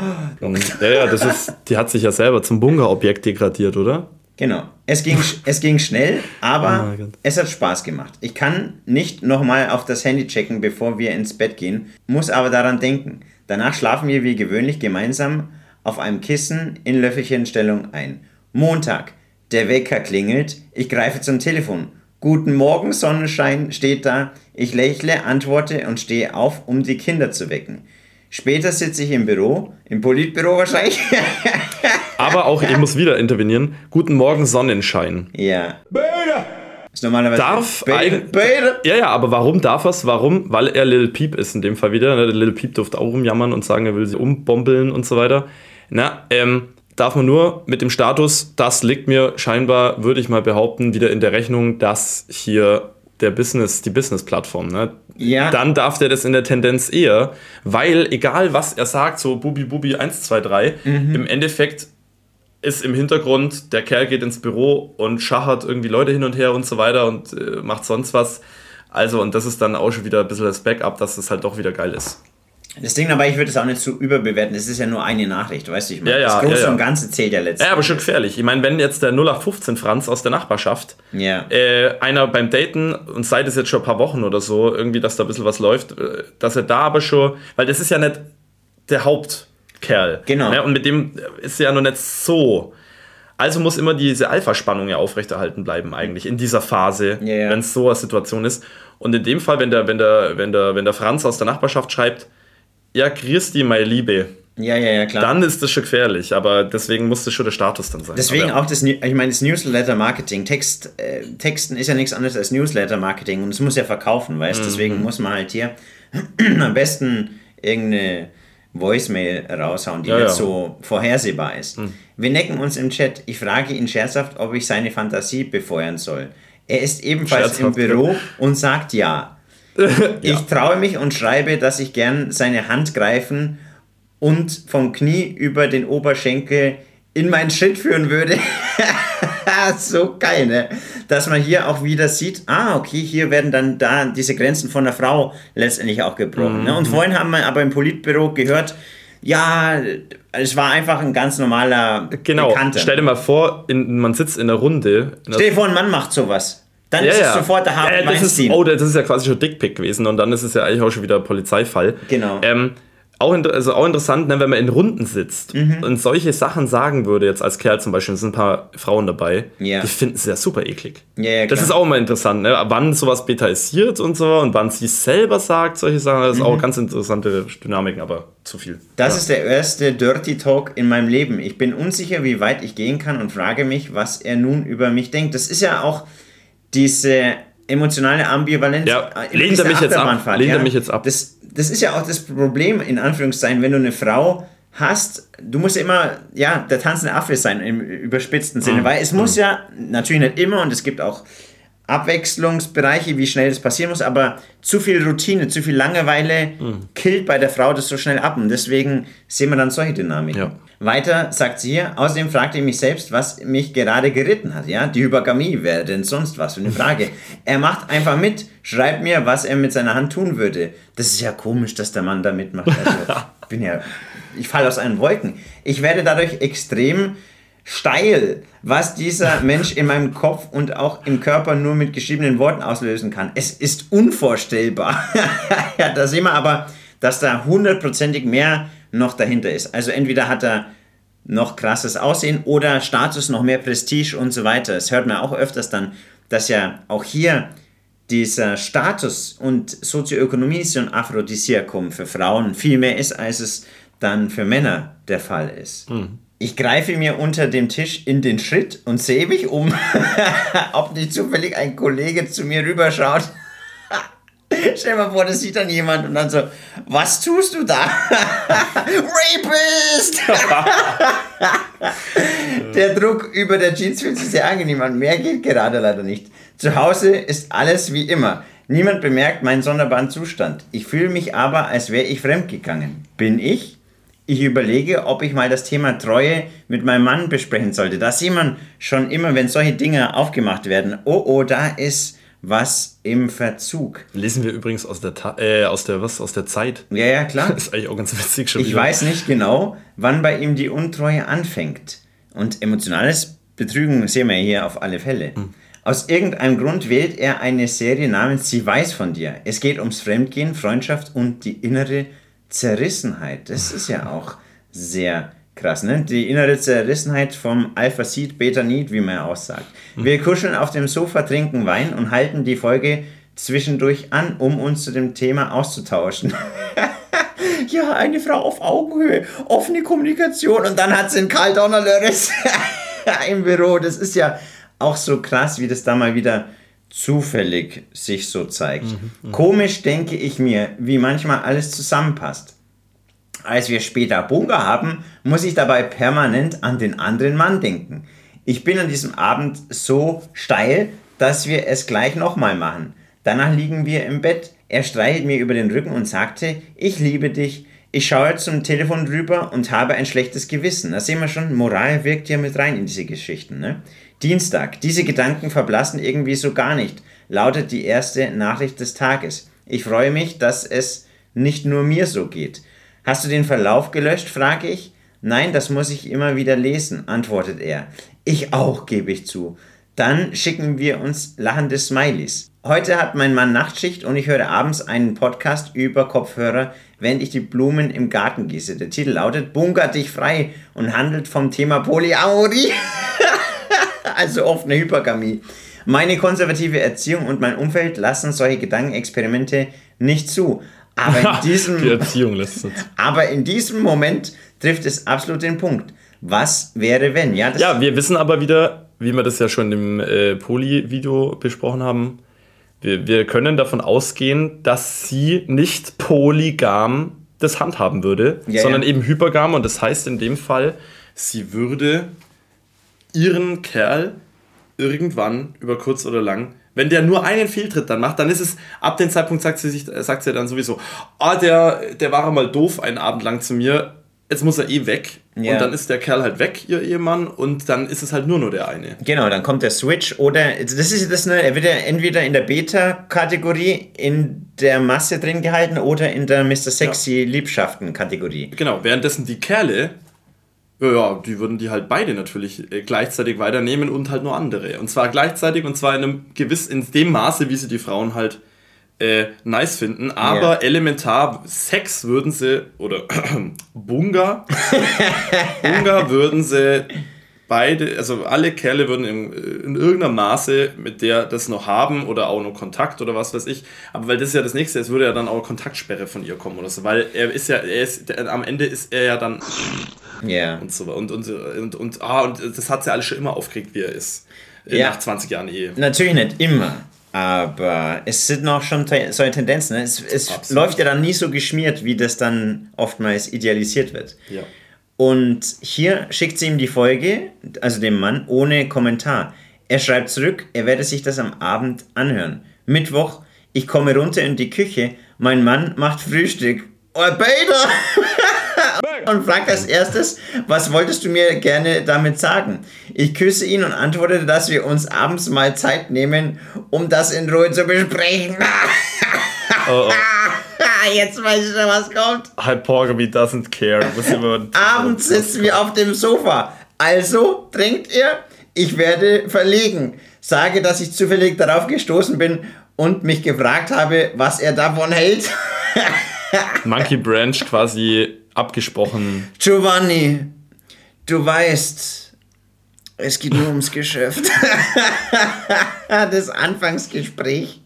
Ja, ja, das ist, die hat sich ja selber zum Bunkerobjekt degradiert, oder? genau. Es ging, es ging schnell, Oh aber Gott. es hat Spaß gemacht. Ich kann nicht nochmal auf das Handy checken, bevor wir ins Bett gehen, muss aber daran denken. Danach schlafen wir wie gewöhnlich gemeinsam auf einem Kissen in Löffelchenstellung ein. Montag. Der Wecker klingelt. Ich greife zum Telefon. Guten Morgen, Sonnenschein steht da. Ich lächle, antworte und stehe auf, um die Kinder zu wecken. Später sitze ich im Büro, im Politbüro wahrscheinlich. Aber auch, ich muss wieder intervenieren. Guten Morgen, Sonnenschein. ja. Ist normalerweise. Darf Bäder. Ja, ja, aber warum darf er es? Warum? Weil er Lil Peep ist in dem Fall wieder. Ne? Lil Peep durfte auch rumjammern und sagen, er will sie umbombeln und so weiter. Na, ähm, darf man nur mit dem Status, das liegt mir scheinbar, würde ich mal behaupten, wieder in der Rechnung, dass hier der Business, die Business-Plattform, ne? Ja. Dann darf der das in der Tendenz eher, weil egal was er sagt, so Bubi Bubi 1, 2, 3, im Endeffekt ist im Hintergrund, der Kerl geht ins Büro und schachert irgendwie Leute hin und her und so weiter und äh, macht sonst was. Also, und das ist dann auch schon wieder ein bisschen das Backup, dass das halt doch wieder geil ist. Das Ding dabei, ich würde es auch nicht zu überbewerten. Es ist ja nur eine Nachricht, weißt du? Ich meine, Ja, ja, das Große ja, und Ganze zählt ja letztendlich. Ja, aber schon gefährlich. Ich meine, wenn jetzt der 0815 Franz aus der Nachbarschaft, Ja. äh, einer beim Daten, und seit es jetzt schon ein paar Wochen oder so, irgendwie, dass da ein bisschen was läuft, äh, dass er da aber schon, weil das ist ja nicht der Hauptkerl. Genau. Ne? Und mit dem ist er ja noch nicht so. Also muss immer diese Alpha-Spannung ja aufrechterhalten bleiben, eigentlich, in dieser Phase, wenn es so eine Situation ist. Und in dem Fall, wenn der, wenn der, wenn der, wenn der Franz aus der Nachbarschaft schreibt, ja, die, meine Liebe, Ja, ja, ja, klar. dann ist das schon gefährlich, aber deswegen muss das schon der Status dann sein. Deswegen aber, auch das, ich meine, das Newsletter-Marketing. Text, äh, Texten ist ja nichts anderes als Newsletter-Marketing und es muss ja verkaufen, weißt Mhm. Deswegen muss man halt hier am besten irgendeine Voicemail raushauen, die Ja, nicht ja. so vorhersehbar ist. Wir necken uns im Chat. Ich frage ihn scherzhaft, ob ich seine Fantasie befeuern soll. Er ist ebenfalls Scherzhaft, im Büro und sagt ja. Ich traue mich und schreibe, dass ich gern seine Hand greifen und vom Knie über den Oberschenkel in meinen Schritt führen würde. so geil, ne? Dass man hier auch wieder sieht, ah, okay, hier werden dann da diese Grenzen von der Frau letztendlich auch gebrochen. Mhm. Ne? Und vorhin haben wir aber im Politbüro gehört, ja, es war einfach ein ganz normaler Genau, Bekannter. stell dir mal vor, in, man sitzt in der Runde. In stell dir vor, ein Mann macht sowas. Dann ja, ist es sofort der Harvey ja, das ist, Oh, das ist ja quasi schon Dickpick gewesen und dann ist es ja eigentlich auch schon wieder Polizeifall. Genau. Ähm, auch, also auch interessant, ne, wenn man in Runden sitzt mhm. und solche Sachen sagen würde, jetzt als Kerl zum Beispiel, es sind ein paar Frauen dabei, ja. die finden es ja super eklig. Ja, ja, das ist auch immer interessant, ne? wann sowas betaisiert und so und wann sie selber sagt, solche Sachen, das ist mhm. auch ganz interessante Dynamiken, aber zu viel. Das ist der erste Dirty Talk in meinem Leben. Ich bin unsicher, wie weit ich gehen kann und frage mich, was er nun über mich denkt. Das ist ja auch diese emotionale Ambivalenz. Ja, lehnt er mich jetzt ab. Lehnt er mich jetzt ab. Das, das ist ja auch das Problem, in Anführungszeichen, wenn du eine Frau hast, du musst ja immer, ja, der tanzende Affe sein im überspitzten Sinne, mhm. weil es muss mhm. ja, natürlich nicht immer und es gibt auch Abwechslungsbereiche, wie schnell das passieren muss, aber zu viel Routine, zu viel Langeweile mhm. killt bei der Frau das so schnell ab und deswegen sehen wir dann solche Dynamiken. Ja. Weiter sagt sie hier, außerdem fragte ich mich selbst, was mich gerade geritten hat. Ja, die Hypergamie wäre denn sonst was für eine Frage. er macht einfach mit, schreibt mir, was er mit seiner Hand tun würde. Das ist ja komisch, dass der Mann da mitmacht. Also, bin ja, ich falle aus allen Wolken. Ich werde dadurch extrem steil, was dieser Mensch in meinem Kopf und auch im Körper nur mit geschriebenen Worten auslösen kann. Es ist unvorstellbar. ja, da sehen wir aber, dass da hundertprozentig mehr noch dahinter ist. Also entweder hat er noch krasses Aussehen oder Status, noch mehr Prestige und so weiter. Es hört man auch öfters dann, dass ja auch hier dieser Status und Sozioökonomie so ein Aphrodisiakum für Frauen viel mehr ist, als es dann für Männer der Fall ist. Mhm. Ich greife mir unter dem Tisch in den Schritt und sehe mich um, ob nicht zufällig ein Kollege zu mir rüberschaut. Stell dir mal vor, das sieht dann jemand und dann so, was tust du da? Rapist! der Druck über der Jeans fühlt sich sehr angenehm an. Mehr geht gerade leider nicht. Zu Hause ist alles wie immer. Niemand bemerkt meinen sonderbaren Zustand. Ich fühle mich aber, als wäre ich fremdgegangen. Bin ich? Ich überlege, ob ich mal das Thema Treue mit meinem Mann besprechen sollte. Da sieht man schon immer, wenn solche Dinge aufgemacht werden. Oh, oh, da ist was im Verzug. Lesen wir übrigens aus der, Ta äh, aus der, was, aus der Zeit. Ja, ja, klar. Das ist eigentlich auch ganz witzig schon Ich wieder. weiß nicht genau, wann bei ihm die Untreue anfängt. Und emotionales Betrügen sehen wir hier auf alle Fälle. Hm. Aus irgendeinem Grund wählt er eine Serie namens Sie weiß von dir. Es geht ums Fremdgehen, Freundschaft und die innere Zerrissenheit. Das ist ja auch sehr Krass, ne? Die innere Zerrissenheit vom Alpha-Seed, Beta-Need, wie man ja auch sagt. Mhm. Wir kuscheln auf dem Sofa, trinken Wein und halten die Folge zwischendurch an, um uns zu dem Thema auszutauschen. ja, eine Frau auf Augenhöhe, offene Kommunikation und dann hat sie einen Karl Donnerlöres im Büro. Das ist ja auch so krass, wie das da mal wieder zufällig sich so zeigt. Mhm, mhm. Komisch denke ich mir, wie manchmal alles zusammenpasst. Als wir später Bunga haben, muss ich dabei permanent an den anderen Mann denken. Ich bin an diesem Abend so steil, dass wir es gleich nochmal machen. Danach liegen wir im Bett. Er streichelt mir über den Rücken und sagte, ich liebe dich. Ich schaue zum Telefon drüber und habe ein schlechtes Gewissen. Da sehen wir schon, Moral wirkt ja mit rein in diese Geschichten. Ne? Dienstag. Diese Gedanken verblassen irgendwie so gar nicht, lautet die erste Nachricht des Tages. Ich freue mich, dass es nicht nur mir so geht. Hast du den Verlauf gelöscht? frage ich. Nein, das muss ich immer wieder lesen, antwortet er. Ich auch, gebe ich zu. Dann schicken wir uns lachende Smileys. Heute hat mein Mann Nachtschicht und ich höre abends einen Podcast über Kopfhörer, während ich die Blumen im Garten gieße. Der Titel lautet Bunker dich frei und handelt vom Thema Polyamorie. also offene Hypergamie. Meine konservative Erziehung und mein Umfeld lassen solche Gedankenexperimente nicht zu. Aber in diesem, Die Erziehung lässt es. Aber in diesem Moment trifft es absolut den Punkt. Was wäre, wenn? Ja, ja wir wissen aber wieder, wie wir das ja schon im äh, Poly-Video besprochen haben, wir, wir können davon ausgehen, dass sie nicht polygam das handhaben würde, ja, sondern ja. eben hypergam. Und das heißt in dem Fall, sie würde ihren Kerl irgendwann über kurz oder lang wenn der nur einen Fehltritt dann macht, dann ist es, ab dem Zeitpunkt sagt sie, sich, sagt sie dann sowieso, ah, der, der war mal doof einen Abend lang zu mir, jetzt muss er eh weg. Ja. und dann ist der Kerl halt weg, ihr Ehemann, und dann ist es halt nur nur der eine. Genau, dann kommt der Switch oder das ist das ne, er wird ja entweder in der Beta-Kategorie in der Masse drin gehalten oder in der Mr. Sexy Liebschaften-Kategorie. Genau, währenddessen die Kerle, ja, ja, die würden die halt beide natürlich äh, gleichzeitig weiternehmen und halt nur andere. Und zwar gleichzeitig und zwar in einem gewiss, in dem Maße, wie sie die Frauen halt äh, nice finden, aber Ja. elementar Sex würden sie, oder Bunga, Bunga würden sie beide, also alle Kerle würden in, in irgendeinem Maße mit der das noch haben oder auch noch Kontakt oder was weiß ich. Aber weil das ist ja das nächste, es würde ja dann auch Kontaktsperre von ihr kommen oder so, weil er ist ja, er ist, der, am Ende ist er ja dann Ja. und so und und und, und, ah, und das hat sie alles schon immer aufgeregt, wie er ist. äh, Ja. Nach 20 Jahren Ehe. Natürlich nicht immer, aber es sind noch schon te- solche Tendenzen. Ne? Es, es läuft ja dann nie so geschmiert, wie das dann oftmals idealisiert wird. Ja. Und hier schickt sie ihm die Folge, also dem Mann, ohne Kommentar. Er schreibt zurück, er werde sich das am Abend anhören. Mittwoch, ich komme runter in die Küche, mein Mann macht Frühstück. Oh, Bader! und fragt als erstes, was wolltest du mir gerne damit sagen? Ich küsse ihn und antwortete, dass wir uns abends mal Zeit nehmen, um das in Ruhe zu besprechen. Oh, oh. Jetzt weiß ich schon, was kommt. Hyporgamy doesn't care. Abends sitzen wir auf dem Sofa. Also trinkt ihr, ich werde verlegen. Sage, dass ich zufällig darauf gestoßen bin und mich gefragt habe, was er davon hält. Monkey Branch quasi abgesprochen. Giovanni, du weißt, es geht nur ums Geschäft. das Anfangsgespräch.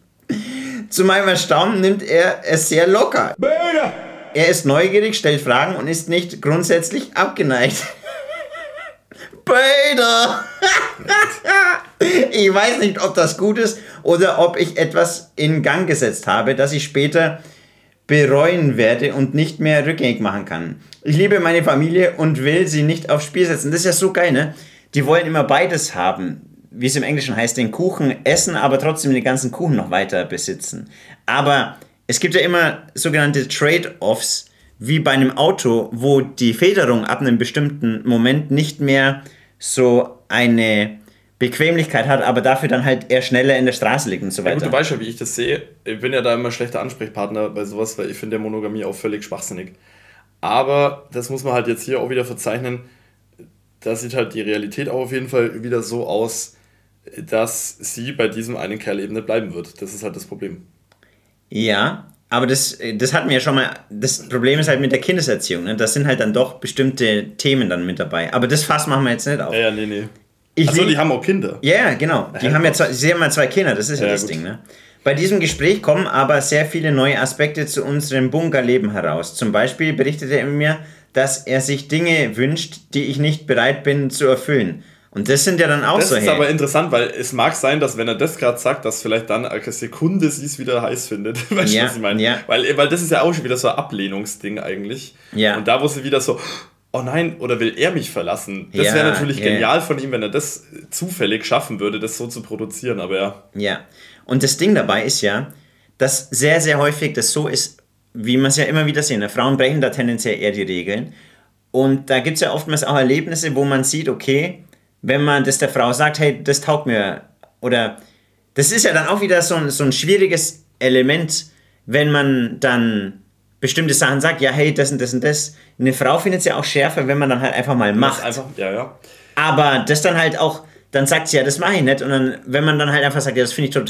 Zu meinem Erstaunen nimmt er es sehr locker. Er ist neugierig, stellt Fragen und ist nicht grundsätzlich abgeneigt. Bader! ich weiß nicht, ob das gut ist oder ob ich etwas in Gang gesetzt habe, das ich später bereuen werde und nicht mehr rückgängig machen kann. Ich liebe meine Familie und will sie nicht aufs Spiel setzen. Das ist ja so geil, ne? Die wollen immer beides haben. Wie es im Englischen heißt, den Kuchen essen, aber trotzdem den ganzen Kuchen noch weiter besitzen. Aber es gibt ja immer sogenannte Trade-offs, wie bei einem Auto, wo die Federung ab einem bestimmten Moment nicht mehr so eine Bequemlichkeit hat, aber dafür dann halt eher schneller in der Straße liegt und so Ja, weiter. gut, du weißt ja, wie ich das sehe. Ich bin ja da immer schlechter Ansprechpartner bei sowas, weil ich finde Monogamie auch völlig schwachsinnig. Aber das muss man halt jetzt hier auch wieder verzeichnen. Da sieht halt die Realität auch auf jeden Fall wieder so aus, dass sie bei diesem einen Kerl eben nicht bleiben wird. Das ist halt das Problem. Ja, aber das, das hatten wir ja schon mal. Das Problem ist halt mit der Kindeserziehung. Ne? Das sind halt dann doch bestimmte Themen dann mit dabei. Aber das Fass machen wir jetzt nicht auf. Ja, ja, nee, nee. Ich Achso, die haben auch Kinder. Ja, ja, genau. Die Ja, haben ja zwei, sie haben ja zwei Kinder, das ist ja, Ja, das gut. Ding. Ne? Bei diesem Gespräch kommen aber sehr viele neue Aspekte zu unserem Bunkerleben heraus. Zum Beispiel berichtete er mir, dass er sich Dinge wünscht, die ich nicht bereit bin zu erfüllen. Und das sind ja dann auch Das so ist hey, aber interessant, weil es mag sein, dass wenn er das gerade sagt, dass vielleicht dann eine Sekunde sie es wieder heiß findet. Weißt du, Ja, was ich meine? ja. Weil, weil das ist ja auch schon wieder so ein Ablehnungsding eigentlich. Ja. Und da wo sie wieder so, oh nein, oder will er mich verlassen? Das Ja, wäre natürlich ja. genial von ihm, wenn er das zufällig schaffen würde, das so zu produzieren. Aber ja, Ja. Und das Ding dabei ist ja, dass sehr, sehr häufig das so ist, wie man es ja immer wieder sehen. ne? Frauen brechen da tendenziell eher die Regeln. Und da gibt es ja oftmals auch Erlebnisse, wo man sieht, okay, wenn man das der Frau sagt, hey, das taugt mir. Oder das ist ja dann auch wieder so ein, so ein schwieriges Element, wenn man dann bestimmte Sachen sagt, ja, hey, das und das und das. Eine Frau findet es ja auch schärfer, wenn man dann halt einfach mal macht. einfach, ja, ja. Aber das dann halt auch, dann sagt sie ja, das mache ich nicht. Und dann, wenn man dann halt einfach sagt, ja, das finde ich total,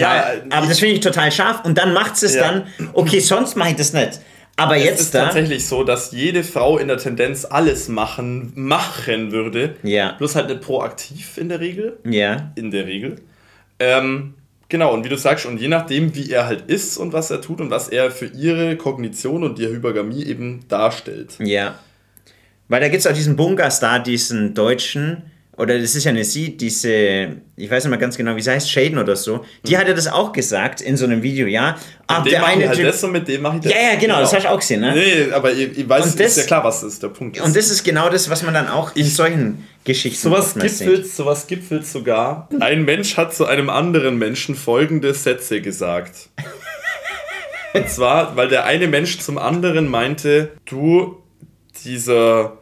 Ja, aber das finde ich total scharf. Und dann macht sie es Ja. dann, okay, sonst mache ich das nicht. Aber Es jetzt ist da, tatsächlich so, dass jede Frau in der Tendenz alles machen, machen würde. Ja. Bloß halt nicht proaktiv in der Regel. ja, in der Regel. Ähm, genau, und wie du sagst, und je nachdem, wie er halt ist und was er tut und was er für ihre Kognition und die Hypergamie eben darstellt. ja. Weil da gibt es auch diesen Bunkerstar, diesen Deutschen, oder das ist ja eine Sie, diese, ich weiß nicht mal ganz genau, wie sie heißt, Shaden oder so, die hat ja das auch gesagt in so einem Video, ja. Ah, Mit dem der eine halt Typ, das und mit dem mache ich das. Ja, ja, genau, das hast du auch gesehen, ne? Nee, aber ich, ich weiß, Und das- ist ja klar, was ist der Punkt ist. und das ist genau das, was man dann auch in solchen Geschichten Sowas gipfelt, sowas gipfelt sogar. Ein Mensch hat zu einem anderen Menschen folgende Sätze gesagt. Und zwar, weil der eine Mensch zum anderen meinte, du, dieser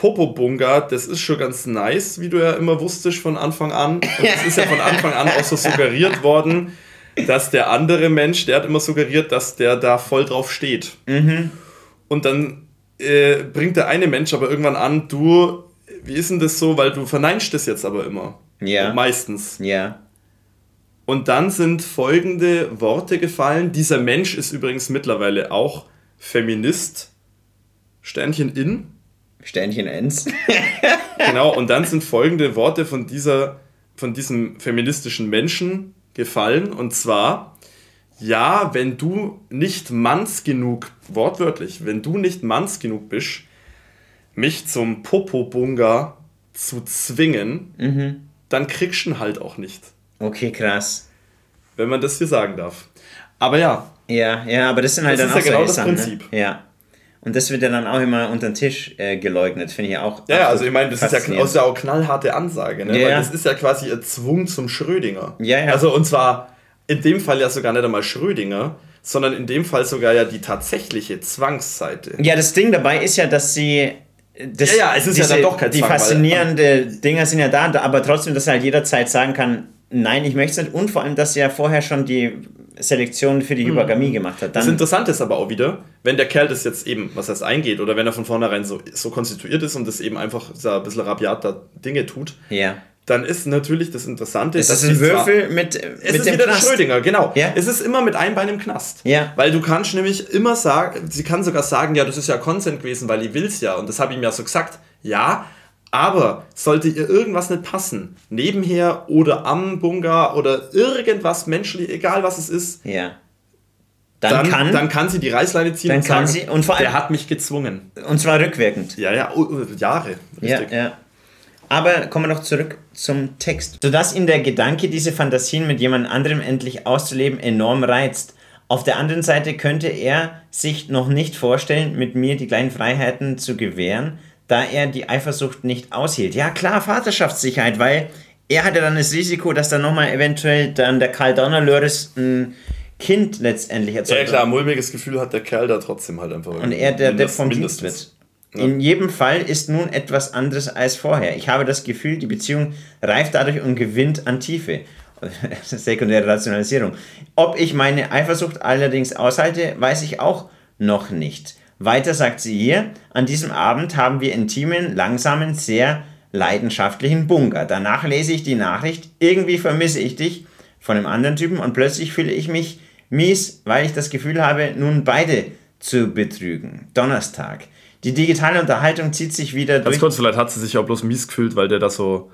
Popo-Bunga, das ist schon ganz nice, wie du ja immer wusstest von Anfang an. Und es ist ja von Anfang an auch so suggeriert worden, dass der andere Mensch, der hat immer suggeriert, dass der da voll drauf steht. Mhm. Und dann äh, bringt der eine Mensch aber irgendwann an, du, wie ist denn das so, weil du verneinst das jetzt aber immer. Ja. Meistens. Ja. Und dann sind folgende Worte gefallen. Dieser Mensch ist übrigens mittlerweile auch Feminist. Sternchen in. Sternchen ends. Genau, und dann sind folgende Worte von, dieser, von diesem feministischen Menschen gefallen. Und zwar, ja, wenn du nicht manns genug, wortwörtlich, wenn du nicht manns genug bist, mich zum Popo-Bunga zu zwingen, dann kriegst du ihn halt auch nicht. Okay, krass. Wenn man das hier sagen darf. Aber ja, Ja, ja, aber das sind halt Das dann ist auch ja genau das Sachen, Prinzip. Ne? Ja. Und das wird ja dann auch immer unter den Tisch äh, geleugnet, finde ich auch. Ja, also ich meine, das ist ja, ist ja auch knallharte Ansage, ne? Ja, Weil das ist ja quasi ein Zwung zum Schrödinger. Ja, ja. Also und zwar in dem Fall ja sogar nicht einmal Schrödinger, sondern in dem Fall sogar ja die tatsächliche Zwangsseite. Ja, das Ding dabei ist ja, dass sie. Das, Ja, ja, es ist ja dann doch kein Die Zwang, weil- faszinierende Dinger sind ja da, aber trotzdem, dass er halt jederzeit sagen kann, nein, ich möchte es nicht. Und vor allem, dass er ja vorher schon die Selektion für die Hypergamie gemacht hat. Mhm. Das Dann, Interessante ist aber auch wieder, wenn der Kerl das jetzt eben, was heißt eingeht, oder wenn er von vornherein so, so konstituiert ist und das eben einfach so ein bisschen rabiat da Dinge tut, ja. dann ist natürlich das Interessante, Es ist ein zwar- Würfel mit, Es mit ist dem wieder der Knast. Schrödinger, genau. Ja. Es ist immer mit einem Bein im Knast. Ja. Weil du kannst nämlich immer sagen, sie kann sogar sagen, ja, das ist ja Consent gewesen, weil ich will's ja. Und das habe ich ihm ja so gesagt. Ja, aber sollte ihr irgendwas nicht passen, nebenher oder am Bunga oder irgendwas menschlich, egal was es ist, Ja. Dann, dann, kann, dann kann sie die Reißleine ziehen Dann und kann sagen, sie- und vor allem- der hat mich gezwungen. und zwar rückwirkend. Ja, ja, oh, oh, Jahre. Ja, Richtig. ja. Aber kommen wir noch zurück zum Text. Sodass ihn der Gedanke, diese Fantasien mit jemand anderem endlich auszuleben, enorm reizt. Auf der anderen Seite könnte er sich noch nicht vorstellen, mit mir die kleinen Freiheiten zu gewähren, da er die Eifersucht nicht aushielt. Ja klar, Vaterschaftssicherheit, weil er hatte dann das Risiko, dass dann nochmal eventuell dann der Karl Donnerlöres ein Kind letztendlich erzeugt. Ja, klar, mulmiges Gefühl hat der Kerl da trotzdem halt einfach. Und er der Depp vom mindestens. wird. In jedem Fall ist nun etwas anderes als vorher. Ich habe das Gefühl, die Beziehung reift dadurch und gewinnt an Tiefe. Sekundäre Rationalisierung. Ob ich meine Eifersucht allerdings aushalte, weiß ich auch noch nicht. Weiter sagt sie hier, an diesem Abend haben wir intimen, langsamen, sehr leidenschaftlichen Bunker. Danach lese ich die Nachricht, irgendwie vermisse ich dich von einem anderen Typen und plötzlich fühle ich mich mies, weil ich das Gefühl habe, nun beide zu betrügen. Donnerstag. Die digitale Unterhaltung zieht sich wieder Ganz durch. kurz, vielleicht hat sie sich auch bloß mies gefühlt, weil der da so,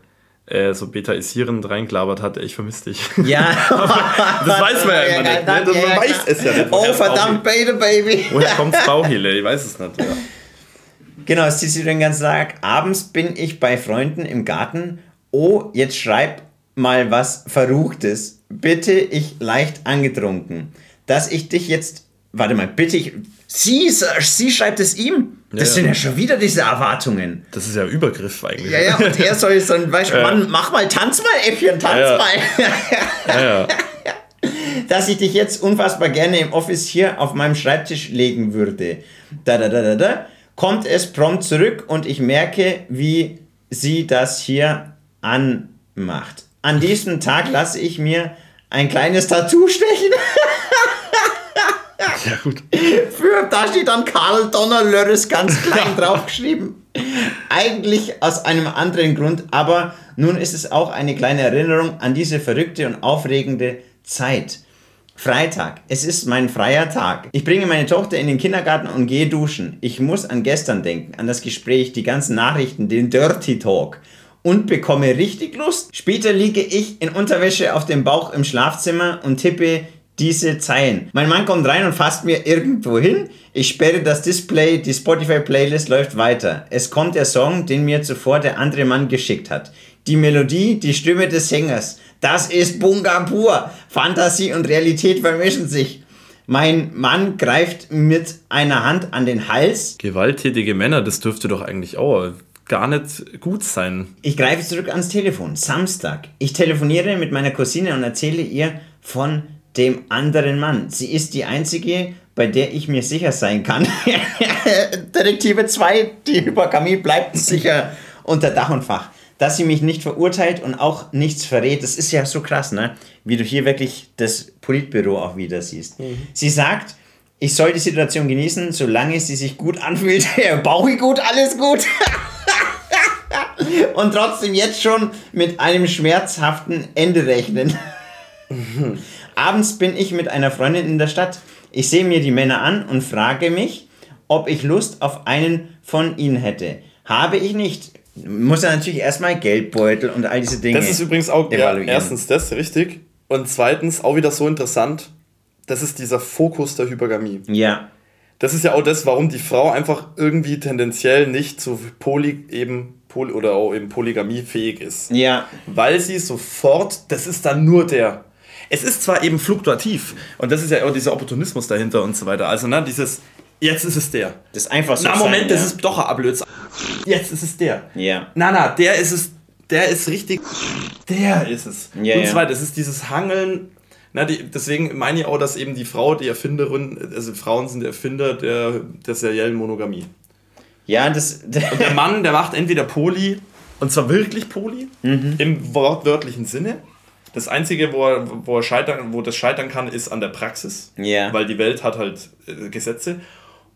äh, so betaisierend reingelabert hat, ich vermisse dich. Ja. Das weiß man ja immer nicht. Ne? Das- Man weiß es ja nicht. Oh verdammt, Beta Baby. Woher kommt's Bauchhille? Ich weiß es nicht. Ja. Genau, es zieht sich den ganzen Tag. Abends bin ich bei Freunden im Garten. Oh, jetzt schreib mal was Verruchtes. Bitte, ich leicht angetrunken. Dass ich dich jetzt. Warte mal, bitte ich. Sie, sie schreibt es ihm. Das Ja, sind ja. ja schon wieder diese Erwartungen. Das ist ja Übergriff eigentlich. Ja, ja, und er soll so ein, weißt du, Mann, mach mal, tanz mal, Äffchen, tanz Ja, ja. mal. ja, ja. dass ich dich jetzt unfassbar gerne im Office hier auf meinem Schreibtisch legen würde. Da, da, da, da, da. Kommt es prompt zurück und ich merke, wie sie das hier anmacht. An diesem Tag lasse ich mir ein kleines Tattoo stechen. ja, gut. Für, da steht dann Karl Donnerlörres ganz klein draufgeschrieben. Eigentlich aus einem anderen Grund, aber nun ist es auch eine kleine Erinnerung an diese verrückte und aufregende Zeit. Freitag. Es ist mein freier Tag. Ich bringe meine Tochter in den Kindergarten und gehe duschen. Ich muss an gestern denken, an das Gespräch, die ganzen Nachrichten, den Dirty Talk und bekomme richtig Lust. Später liege ich in Unterwäsche auf dem Bauch im Schlafzimmer und tippe diese Zeilen. Mein Mann kommt rein und fasst mir irgendwo hin. Ich sperre das Display, die Spotify-Playlist läuft weiter. Es kommt der Song, den mir zuvor der andere Mann geschickt hat. Die Melodie, die Stimme des Sängers. Das ist Bunga pur. Fantasie und Realität vermischen sich. Mein Mann greift mit einer Hand an den Hals. Gewalttätige Männer, das dürfte doch eigentlich auch gar nicht gut sein. Ich greife zurück ans Telefon. Samstag. Ich telefoniere mit meiner Cousine und erzähle ihr von dem anderen Mann. Sie ist die einzige, bei der ich mir sicher sein kann. Detektive 2, die Hypergamie bleibt sicher unter Dach und Fach. Dass sie mich nicht verurteilt und auch nichts verrät, das ist ja so krass, ne? Wie du hier wirklich das Politbüro auch wieder siehst. Mhm. Sie sagt, ich soll die Situation genießen, solange sie sich gut anfühlt. Bauchi gut, alles gut. und trotzdem jetzt schon mit einem schmerzhaften Ende rechnen. Abends bin ich mit einer Freundin in der Stadt. Ich sehe mir die Männer an und frage mich, ob ich Lust auf einen von ihnen hätte. Habe ich nicht. Muss er natürlich erstmal Geldbeutel und all diese Dinge. Das ist übrigens auch ja, erstens das richtig und zweitens auch wieder so interessant. Das ist dieser Fokus der Hypergamie. Ja. Das ist ja auch das, warum die Frau einfach irgendwie tendenziell nicht zu Poly eben Poly oder auch eben Polygamie fähig ist. Ja. Weil sie sofort, das ist dann nur der. Es ist zwar eben fluktuativ und das ist ja auch dieser Opportunismus dahinter und so weiter. Also, ne, dieses, jetzt ist es der. Das ist einfach so. Na, Moment, sein, das ja. ist doch ein Ablötz. Jetzt ist es der. Ja. Na, na, der ist es, der ist richtig, der ist es. Ja, und so weiter. Das ist dieses Hangeln na, die, deswegen meine ich auch, dass eben die Frau die Erfinderin, also Frauen sind Erfinder der, der seriellen Monogamie. Ja, das. Und der Mann, der macht entweder Poli, und zwar wirklich Poli, mhm. im wortwörtlichen Sinne. Das Einzige, wo, er, wo, er scheitern, wo das scheitern kann, ist an der Praxis. Ja. Weil die Welt hat halt äh, Gesetze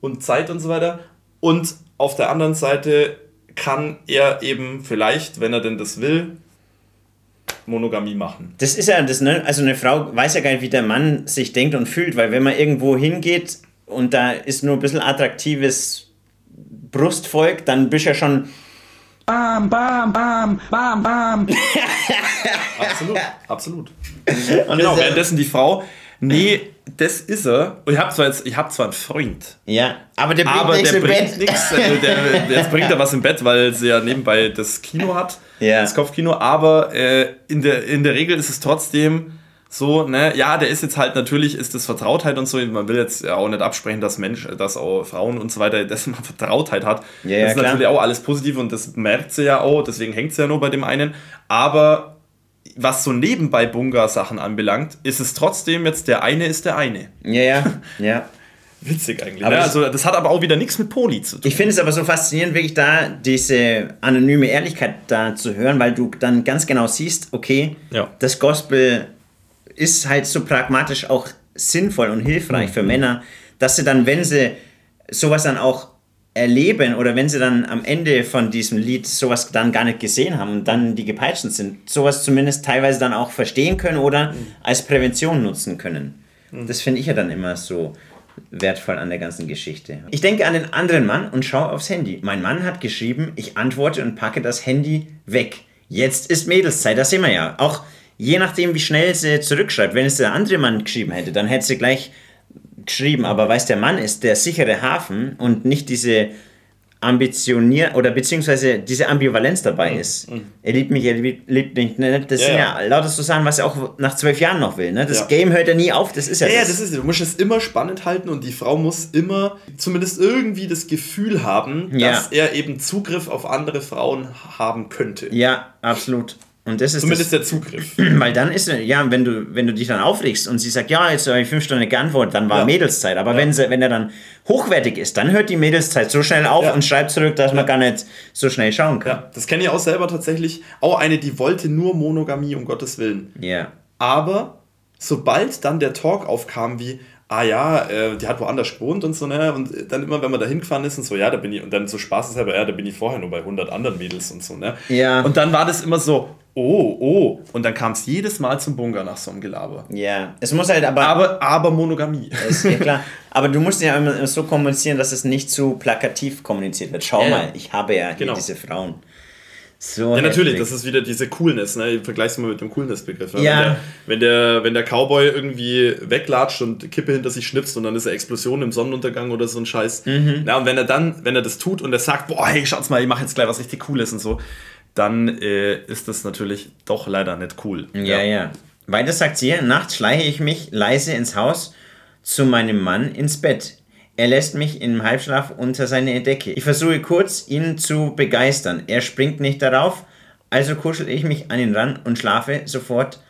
und Zeit und so weiter. Und auf der anderen Seite kann er eben vielleicht, wenn er denn das will, Monogamie machen. Das ist ja das, ne? Also eine Frau weiß ja gar nicht, wie der Mann sich denkt und fühlt, weil wenn man irgendwo hingeht und da ist nur ein bisschen attraktives Brustvolk, dann bist du ja schon. Bam, bam, bam, bam, bam. absolut, absolut. Und genau, währenddessen die Frau, nee, das ist er. Und ich habe zwar jetzt, ich habe zwar einen Freund. Ja, aber der bringt nichts im bringt Bett. Nix, also der, jetzt bringt er was im Bett, weil sie ja nebenbei das Kino hat, ja. das Kopfkino. Aber äh, in, der, in der Regel ist es trotzdem so, ne, ja, der ist jetzt halt natürlich, ist das Vertrautheit und so, man will jetzt ja auch nicht absprechen, dass Mensch, dass auch Frauen und so weiter, dass man Vertrautheit hat. Ja, ja, das ist klar. natürlich auch alles positiv und das merkt sie ja auch, deswegen hängt sie ja nur bei dem einen. Aber was so nebenbei Bunga-Sachen anbelangt, ist es trotzdem jetzt der eine ist der eine. Ja, ja, ja. Witzig eigentlich. Ne? Also das hat aber auch wieder nichts mit Poli zu tun. Ich finde es aber so faszinierend, wirklich da diese anonyme Ehrlichkeit da zu hören, weil du dann ganz genau siehst, okay, ja. das Gospel ist halt so pragmatisch auch sinnvoll und hilfreich mhm. für Männer, dass sie dann, wenn sie sowas dann auch erleben oder wenn sie dann am Ende von diesem Lied sowas dann gar nicht gesehen haben und dann die gepeitscht sind, sowas zumindest teilweise dann auch verstehen können oder mhm. als Prävention nutzen können. Mhm. Das finde ich ja dann immer so wertvoll an der ganzen Geschichte. Ich denke an den anderen Mann und schaue aufs Handy. Mein Mann hat geschrieben, ich antworte und packe das Handy weg. Jetzt ist Mädelszeit, das sehen wir ja. Auch je nachdem, wie schnell sie zurückschreibt. Wenn es der andere Mann geschrieben hätte, dann hätte sie gleich geschrieben, aber weiß der Mann ist der sichere Hafen und nicht diese ambitioniert oder beziehungsweise diese Ambivalenz dabei mhm. ist. Mhm. Er liebt mich, er liebt, liebt mich. Ne? Das ja, sind ja, ja lauter so Sachen, was er auch nach zwölf Jahren noch will. Ne? Das ja. Game hört ja nie auf, das ist ja, ja das. das ist, du musst es immer spannend halten und die Frau muss immer zumindest irgendwie das Gefühl haben, dass er eben Zugriff auf andere Frauen haben könnte. Ja, absolut. Und das ist Zumindest das, der Zugriff. Weil dann ist, ja, wenn du, wenn du dich dann aufregst und sie sagt, ja, jetzt habe ich fünf Stunden geantwortet, dann war ja. Mädelszeit. Aber ja. wenn, sie, wenn er dann hochwertig ist, dann hört die Mädelszeit so schnell auf ja. und schreibt zurück, dass man gar nicht so schnell schauen kann. Ja, das kenne ich auch selber tatsächlich. Auch eine, die wollte nur Monogamie, um Gottes Willen. Ja. Aber sobald dann der Talk aufkam, wie, ah ja, äh, die hat woanders gewohnt und so, ne? Und dann immer, wenn man da hingefahren ist und so, ja, da bin ich, und dann so Spaß ist aber, ja, da bin ich vorher nur bei 100 anderen Mädels und so, ne? Ja. Und dann war das immer so, oh, oh. Und dann kam es jedes Mal zum Bunga nach so einem Gelaber. Ja, es muss halt aber. Aber, aber Monogamie. Ist ja klar. Aber du musst ja immer so kommunizieren, dass es nicht zu plakativ kommuniziert wird. Schau ja. mal, ich habe ja genau. diese Frauen. So ja, natürlich, das ist wieder diese Coolness, ne? Vergleichst du mal mit dem Coolness-Begriff. Ne? Ja. Wenn der, wenn, der, wenn der Cowboy irgendwie weglatscht und Kippe hinter sich schnipst und dann ist eine Explosion im Sonnenuntergang oder so ein Scheiß. Mhm. Ja, und wenn er dann, wenn er das tut und er sagt, boah, hey, schaut's mal, ich mache jetzt gleich was richtig Cooles und so, dann äh, ist das natürlich doch leider nicht cool. Ja, ja. ja. Weiter sagt sie, nachts schleiche ich mich leise ins Haus zu meinem Mann ins Bett. Er lässt mich im Halbschlaf unter seine Decke. Ich versuche kurz, ihn zu begeistern. Er springt nicht darauf, also kuschel ich mich an ihn ran und schlafe sofort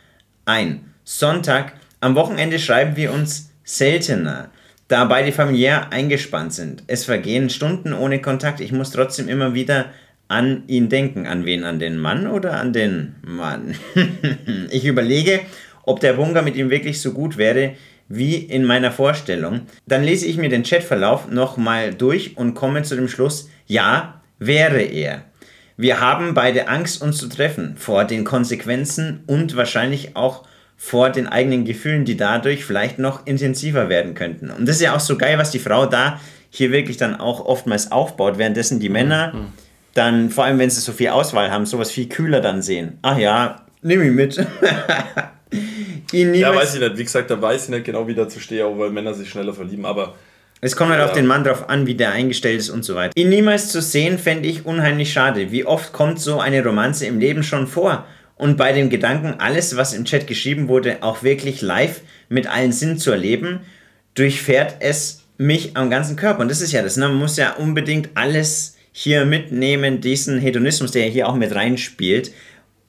ein. Sonntag, am Wochenende schreiben wir uns seltener. da beide familiär eingespannt sind. Es vergehen Stunden ohne Kontakt. Ich muss trotzdem immer wieder an ihn denken. An wen? An den Mann oder an den Mann? ich überlege, ob der Bunker mit ihm wirklich so gut wäre wie in meiner Vorstellung. Dann lese ich mir den Chatverlauf nochmal durch und komme zu dem Schluss, ja, wäre er. Wir haben beide Angst, uns zu treffen, vor den Konsequenzen und wahrscheinlich auch vor den eigenen Gefühlen, die dadurch vielleicht noch intensiver werden könnten. Und das ist ja auch so geil, was die Frau da hier wirklich dann auch oftmals aufbaut, währenddessen die Männer mhm. dann, vor allem wenn sie so viel Auswahl haben, sowas viel kühler dann sehen. Ach ja, nehme ich mit. ja, weiß ich nicht. Wie gesagt, da weiß ich nicht genau, wie dazu stehe, auch weil Männer sich schneller verlieben, aber. Es kommt halt ja. auf den Mann drauf an, wie der eingestellt ist und so weiter. Ihn niemals zu sehen, fände ich unheimlich schade. Wie oft kommt so eine Romanze im Leben schon vor? Und bei dem Gedanken, alles, was im Chat geschrieben wurde, auch wirklich live mit allen Sinnen zu erleben, durchfährt es mich am ganzen Körper. Und das ist ja das. Ne? Man muss ja unbedingt alles hier mitnehmen, diesen Hedonismus, der hier auch mit reinspielt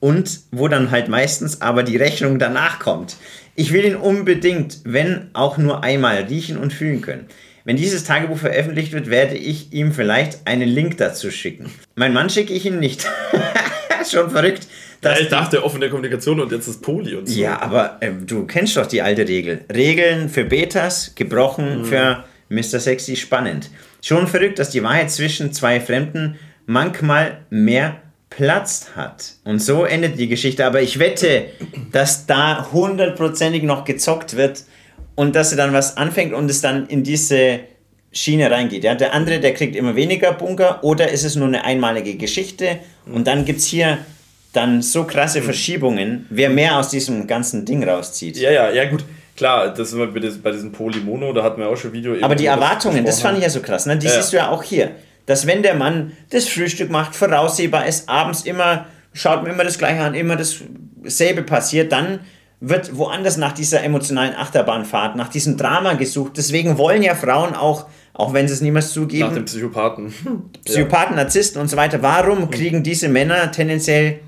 und wo dann halt meistens aber die Rechnung danach kommt. Ich will ihn unbedingt, wenn auch nur einmal, riechen und fühlen können. Wenn dieses Tagebuch veröffentlicht wird, werde ich ihm vielleicht einen Link dazu schicken. Mein Mann schicke ich ihm nicht. Schon verrückt. Ja, ich dachte offene Kommunikation und jetzt ist Poli und so. Ja, aber äh, du kennst doch die alte Regel. Regeln für Betas, gebrochen mhm. für Mr. Sexy, spannend. Schon verrückt, dass die Wahrheit zwischen zwei Fremden manchmal mehr platzt hat. Und so endet die Geschichte. Aber ich wette, dass da hundertprozentig noch gezockt wird und dass er dann was anfängt und es dann in diese Schiene reingeht. Ja? Der andere, der kriegt immer weniger Bunker oder ist es nur eine einmalige Geschichte und dann gibt es hier dann so krasse Verschiebungen, wer mehr aus diesem ganzen Ding rauszieht. Ja, ja, ja, gut. Klar, das ist bei diesem Polymono, da hatten wir auch schon Video. Aber die Erwartungen, das fand ich ja so krass. Ne? Die ja. siehst du ja auch hier dass wenn der Mann das Frühstück macht, voraussehbar ist, abends immer, schaut mir immer das Gleiche an, immer dasselbe passiert, dann wird woanders nach dieser emotionalen Achterbahnfahrt, nach diesem Drama gesucht. Deswegen wollen ja Frauen auch, auch wenn sie es niemals zugeben, nach dem Psychopathen. Psychopathen, Narzissten und so weiter. Warum kriegen diese Männer tendenziell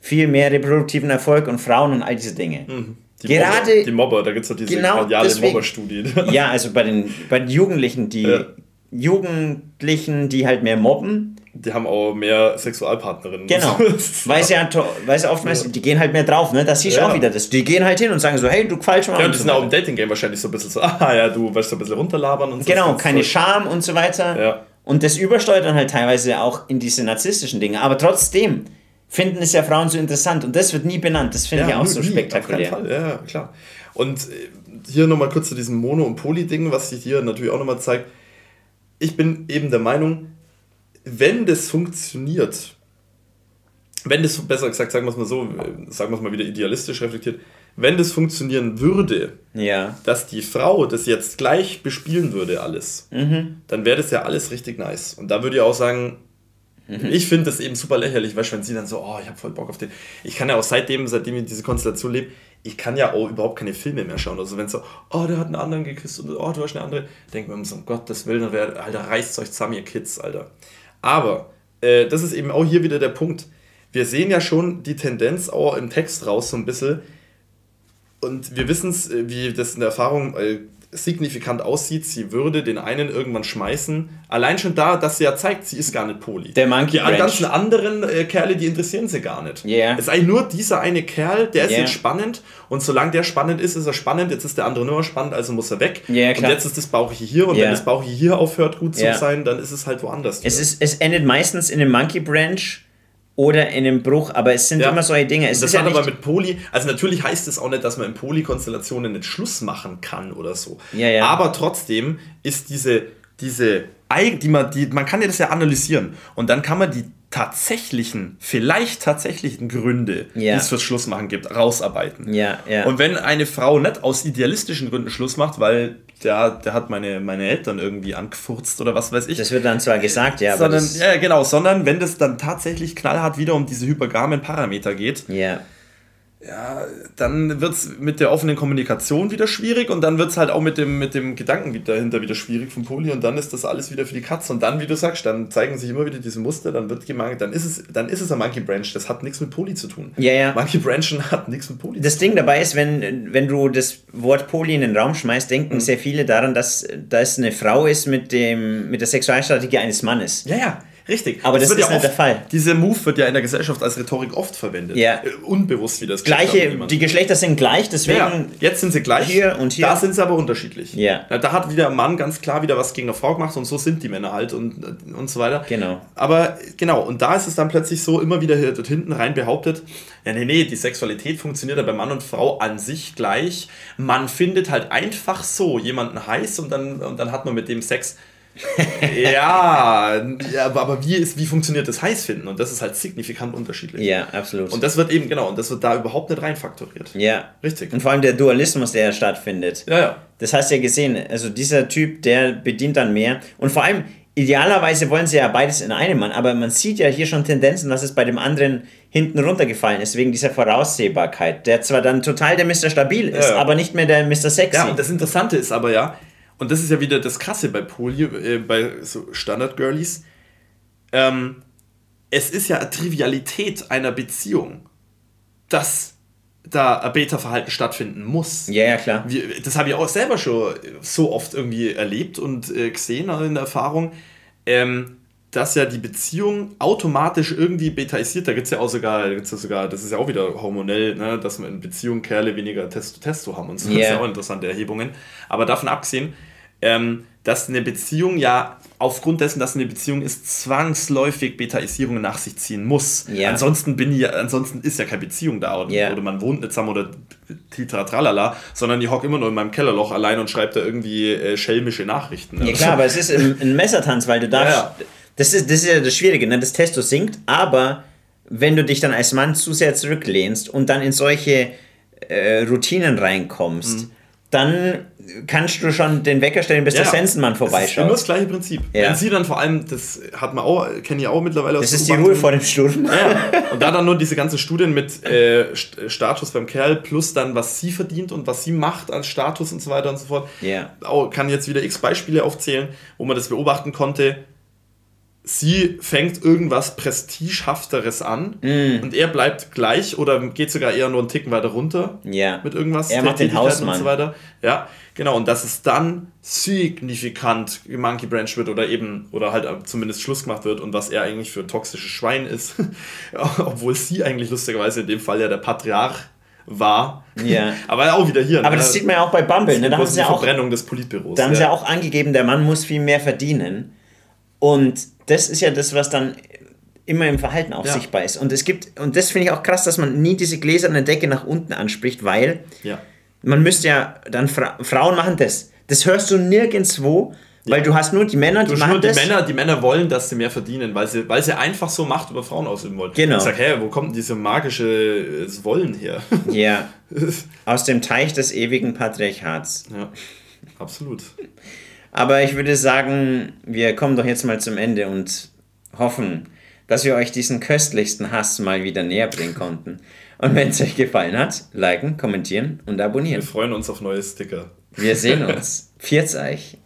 viel mehr reproduktiven Erfolg und Frauen und all diese Dinge? Mhm. Die Gerade Mobber, die Mobber, da gibt es doch diese genau Mobberstudie. Ja, also bei den, bei den Jugendlichen, die ja. Jugendlichen, die halt mehr mobben. Die haben auch mehr Sexualpartnerinnen. Genau. weil sie ja, weil sie oftmals, ja. die gehen halt mehr drauf, ne? Das siehst du ja. auch wieder. Das, die gehen halt hin und sagen so, hey, du falsch mal. Ja, und die sind auch im Dating-Game wahrscheinlich so ein bisschen so, ah ja, du weißt so ein bisschen runterlabern und so. Genau, keine Scham und so weiter. Ja. Und das übersteuert dann halt teilweise auch in diese narzisstischen Dinge. Aber trotzdem finden es ja Frauen so interessant und das wird nie benannt. Das finde ja, ich auch so spektakulär. Auf. Ja, klar. Und äh, hier nochmal kurz zu diesem Mono- und Poly-Ding, was sich hier natürlich auch nochmal zeigt ich bin eben der Meinung, wenn das funktioniert, wenn das, besser gesagt, sagen wir es mal so, sagen wir es mal wieder idealistisch reflektiert, wenn das funktionieren würde, ja. dass die Frau das jetzt gleich bespielen würde, alles, mhm. dann wäre das ja alles richtig nice. Und da würde ich auch sagen, mhm. ich finde das eben super lächerlich, weißt du, wenn sie dann so, oh, ich habe voll Bock auf den. Ich kann ja auch seitdem, seitdem ich diese Konstellation lebe, ich kann ja auch überhaupt keine Filme mehr schauen. Also wenn so, oh, der hat einen anderen geküsst und oh, du hast eine andere, denkt man so, um Gottes Willen, Alter, reißt euch zusammen, ihr Kids, Alter. Aber äh, das ist eben auch hier wieder der Punkt. Wir sehen ja schon die Tendenz auch im Text raus so ein bisschen. Und wir wissen es, äh, wie das in der Erfahrung äh, signifikant aussieht, sie würde den einen irgendwann schmeißen. Allein schon da, dass sie ja zeigt, sie ist gar nicht Poli. Der Monkey Die ganzen anderen äh, Kerle, die interessieren sie gar nicht. Yeah. Es ist eigentlich nur dieser eine Kerl, der ist yeah. jetzt spannend und solange der spannend ist, ist er spannend. Jetzt ist der andere nur spannend, also muss er weg. Yeah, und jetzt ist das Bauch hier und wenn das Bauch hier aufhört gut zu sein, dann ist es halt woanders. Es, ist, es endet meistens in dem Monkey Branch oder in einem Bruch, aber es sind ja. immer solche Dinge. Es das ist hat ja aber mit Poly, also natürlich heißt es auch nicht, dass man in Polykonstellationen nicht Schluss machen kann oder so. Ja, ja. Aber trotzdem ist diese, diese, die man, die, man kann ja das ja analysieren und dann kann man die tatsächlichen, vielleicht tatsächlichen Gründe, ja. die es fürs Schlussmachen gibt, rausarbeiten. Ja, ja. Und wenn eine Frau nicht aus idealistischen Gründen Schluss macht, weil der, der hat meine, meine Eltern irgendwie angefurzt oder was weiß ich. Das wird dann zwar gesagt, ja, sondern, aber. ja, genau, sondern wenn das dann tatsächlich knallhart wieder um diese hypergamen Parameter geht. Ja. Ja, dann wird es mit der offenen Kommunikation wieder schwierig und dann wird es halt auch mit dem, mit dem Gedanken dahinter wieder schwierig von Poli und dann ist das alles wieder für die Katze und dann, wie du sagst, dann zeigen sich immer wieder diese Muster, dann wird gemeint, dann ist es, dann ist es ein Monkey Branch, das hat nichts mit Poli zu tun. Ja, ja. Monkey Branchen hat nichts mit Poli Das Ding dabei ist, wenn, wenn du das Wort Poli in den Raum schmeißt, denken sehr viele daran, dass das eine Frau ist mit, dem, mit der Sexualstrategie eines Mannes. Ja, ja, richtig. Aber das wird ist nicht der Fall. Dieser Move wird ja in der Gesellschaft als Rhetorik oft verwendet. Ja. Unbewusst, wie das Gleiche, die Geschlechter sind gleich, deswegen. ja, ja. jetzt sind sie gleich. Hier und hier. Da sind sie aber unterschiedlich. Ja. Na, Da hat wieder ein Mann ganz klar wieder was gegen eine Frau gemacht und so sind die Männer halt und, und so weiter. Genau. Aber genau, und da ist es dann plötzlich so immer wieder dort hinten rein behauptet, ja, nee, nee, die Sexualität funktioniert ja bei Mann und Frau an sich gleich. Man findet halt einfach so jemanden heiß und dann, und dann hat man mit dem Sex. ja, aber wie, ist, wie funktioniert das Heißfinden? Und das ist halt signifikant unterschiedlich. Ja, absolut. Und das wird eben, genau, und das wird da überhaupt nicht reinfaktoriert. ja. Richtig. Und vor allem der Dualismus, der stattfindet. Ja, ja. Das hast du ja gesehen. Also dieser Typ, der bedient dann mehr. Und vor allem, idealerweise wollen sie ja beides in einem Mann, aber man sieht ja hier schon Tendenzen, dass es bei dem anderen hinten runtergefallen ist, wegen dieser Voraussehbarkeit, der zwar dann total der Mr. Stabil ist, Ja, ja. aber nicht mehr der Mr. Sexy. Ja, und das Interessante ist aber ja, und das ist ja wieder das Krasse bei Poli, äh, bei so Standard-Girlies, ähm, es ist ja eine Trivialität einer Beziehung, dass da ein Beta-Verhalten stattfinden muss. ja, ja, klar. Wir, das habe ich auch selber schon so oft irgendwie erlebt und äh, gesehen also in der Erfahrung, ähm, dass ja die Beziehung automatisch irgendwie betaisiert. Da gibt es ja auch sogar, da gibt's ja sogar, das ist ja auch wieder hormonell, ne, dass man in Beziehungen Kerle weniger Testo, Testo haben und so. Das ist Ja. auch interessante Erhebungen. Aber davon abgesehen, ähm, dass eine Beziehung ja aufgrund dessen, dass eine Beziehung ist, zwangsläufig Betaisierungen nach sich ziehen muss. Ja. Ansonsten bin ich, ansonsten ist ja keine Beziehung da oder, Ja. oder man wohnt nicht zusammen oder titra tralala, sondern ich hocke immer nur in meinem Kellerloch allein und schreibe da irgendwie äh, schelmische Nachrichten. Ja klar, aber es ist ein, ein Messertanz, weil du darfst. Ja, ja. Das, ist, das ist ja das Schwierige, ne? Das Testo sinkt, aber wenn du dich dann als Mann zu sehr zurücklehnst und dann in solche äh, Routinen reinkommst, dann kannst du schon den Wecker stellen, bis der Sensenmann Das ist immer vorbeischaut. das gleiche Prinzip. Ja. Wenn sie dann vor allem, das hat man auch, kenne ich auch mittlerweile aus Das ist die. Ruhe vor dem Sturm. Ja, und da dann nur diese ganzen Studien mit äh, St- Status beim Kerl plus dann, was sie verdient und was sie macht als Status und so weiter und so fort. Ja. Auch, kann jetzt wieder x Beispiele aufzählen, wo man das beobachten konnte. Sie fängt irgendwas Prestigehafteres an und er bleibt gleich oder geht sogar eher nur einen Ticken weiter runter Ja. mit irgendwas. Er macht den Hausmann. Und so weiter. Ja, genau. Und dass es dann signifikant Monkey Branch wird oder eben, oder halt zumindest Schluss gemacht wird und was er eigentlich für ein toxisches Schwein ist. Obwohl sie eigentlich lustigerweise in dem Fall ja der Patriarch war. Ja. Aber auch wieder hier. Aber das sieht man ja auch bei Bumble. Ne? Da haben sie ja auch Verbrennung des Politbüros. Da haben sie ja auch angegeben, der Mann muss viel mehr verdienen. Und das ist ja das, was dann immer im Verhalten auch Ja. sichtbar ist. Und es gibt, und das finde ich auch krass, dass man nie diese gläserne Decke nach unten anspricht, weil Ja. man müsste ja dann Fra Frauen machen das. Das hörst du nirgendwo, weil du hast nur die Männer, die Du machen nur die das. Männer, die Männer wollen, dass sie mehr verdienen, weil sie, weil sie einfach so Macht über Frauen ausüben wollen. Genau. Ich sag, hä, wo kommt diese magische Wollen her? Ja, aus dem Teich des ewigen Patriarchats. ja, absolut. Aber ich würde sagen, wir kommen doch jetzt mal zum Ende und hoffen, dass wir euch diesen köstlichsten Hass mal wieder näher bringen konnten. Und wenn es euch gefallen hat, liken, kommentieren und Wir abonnieren. freuen uns auf neue Sticker. Wir sehen uns. Viert's euch.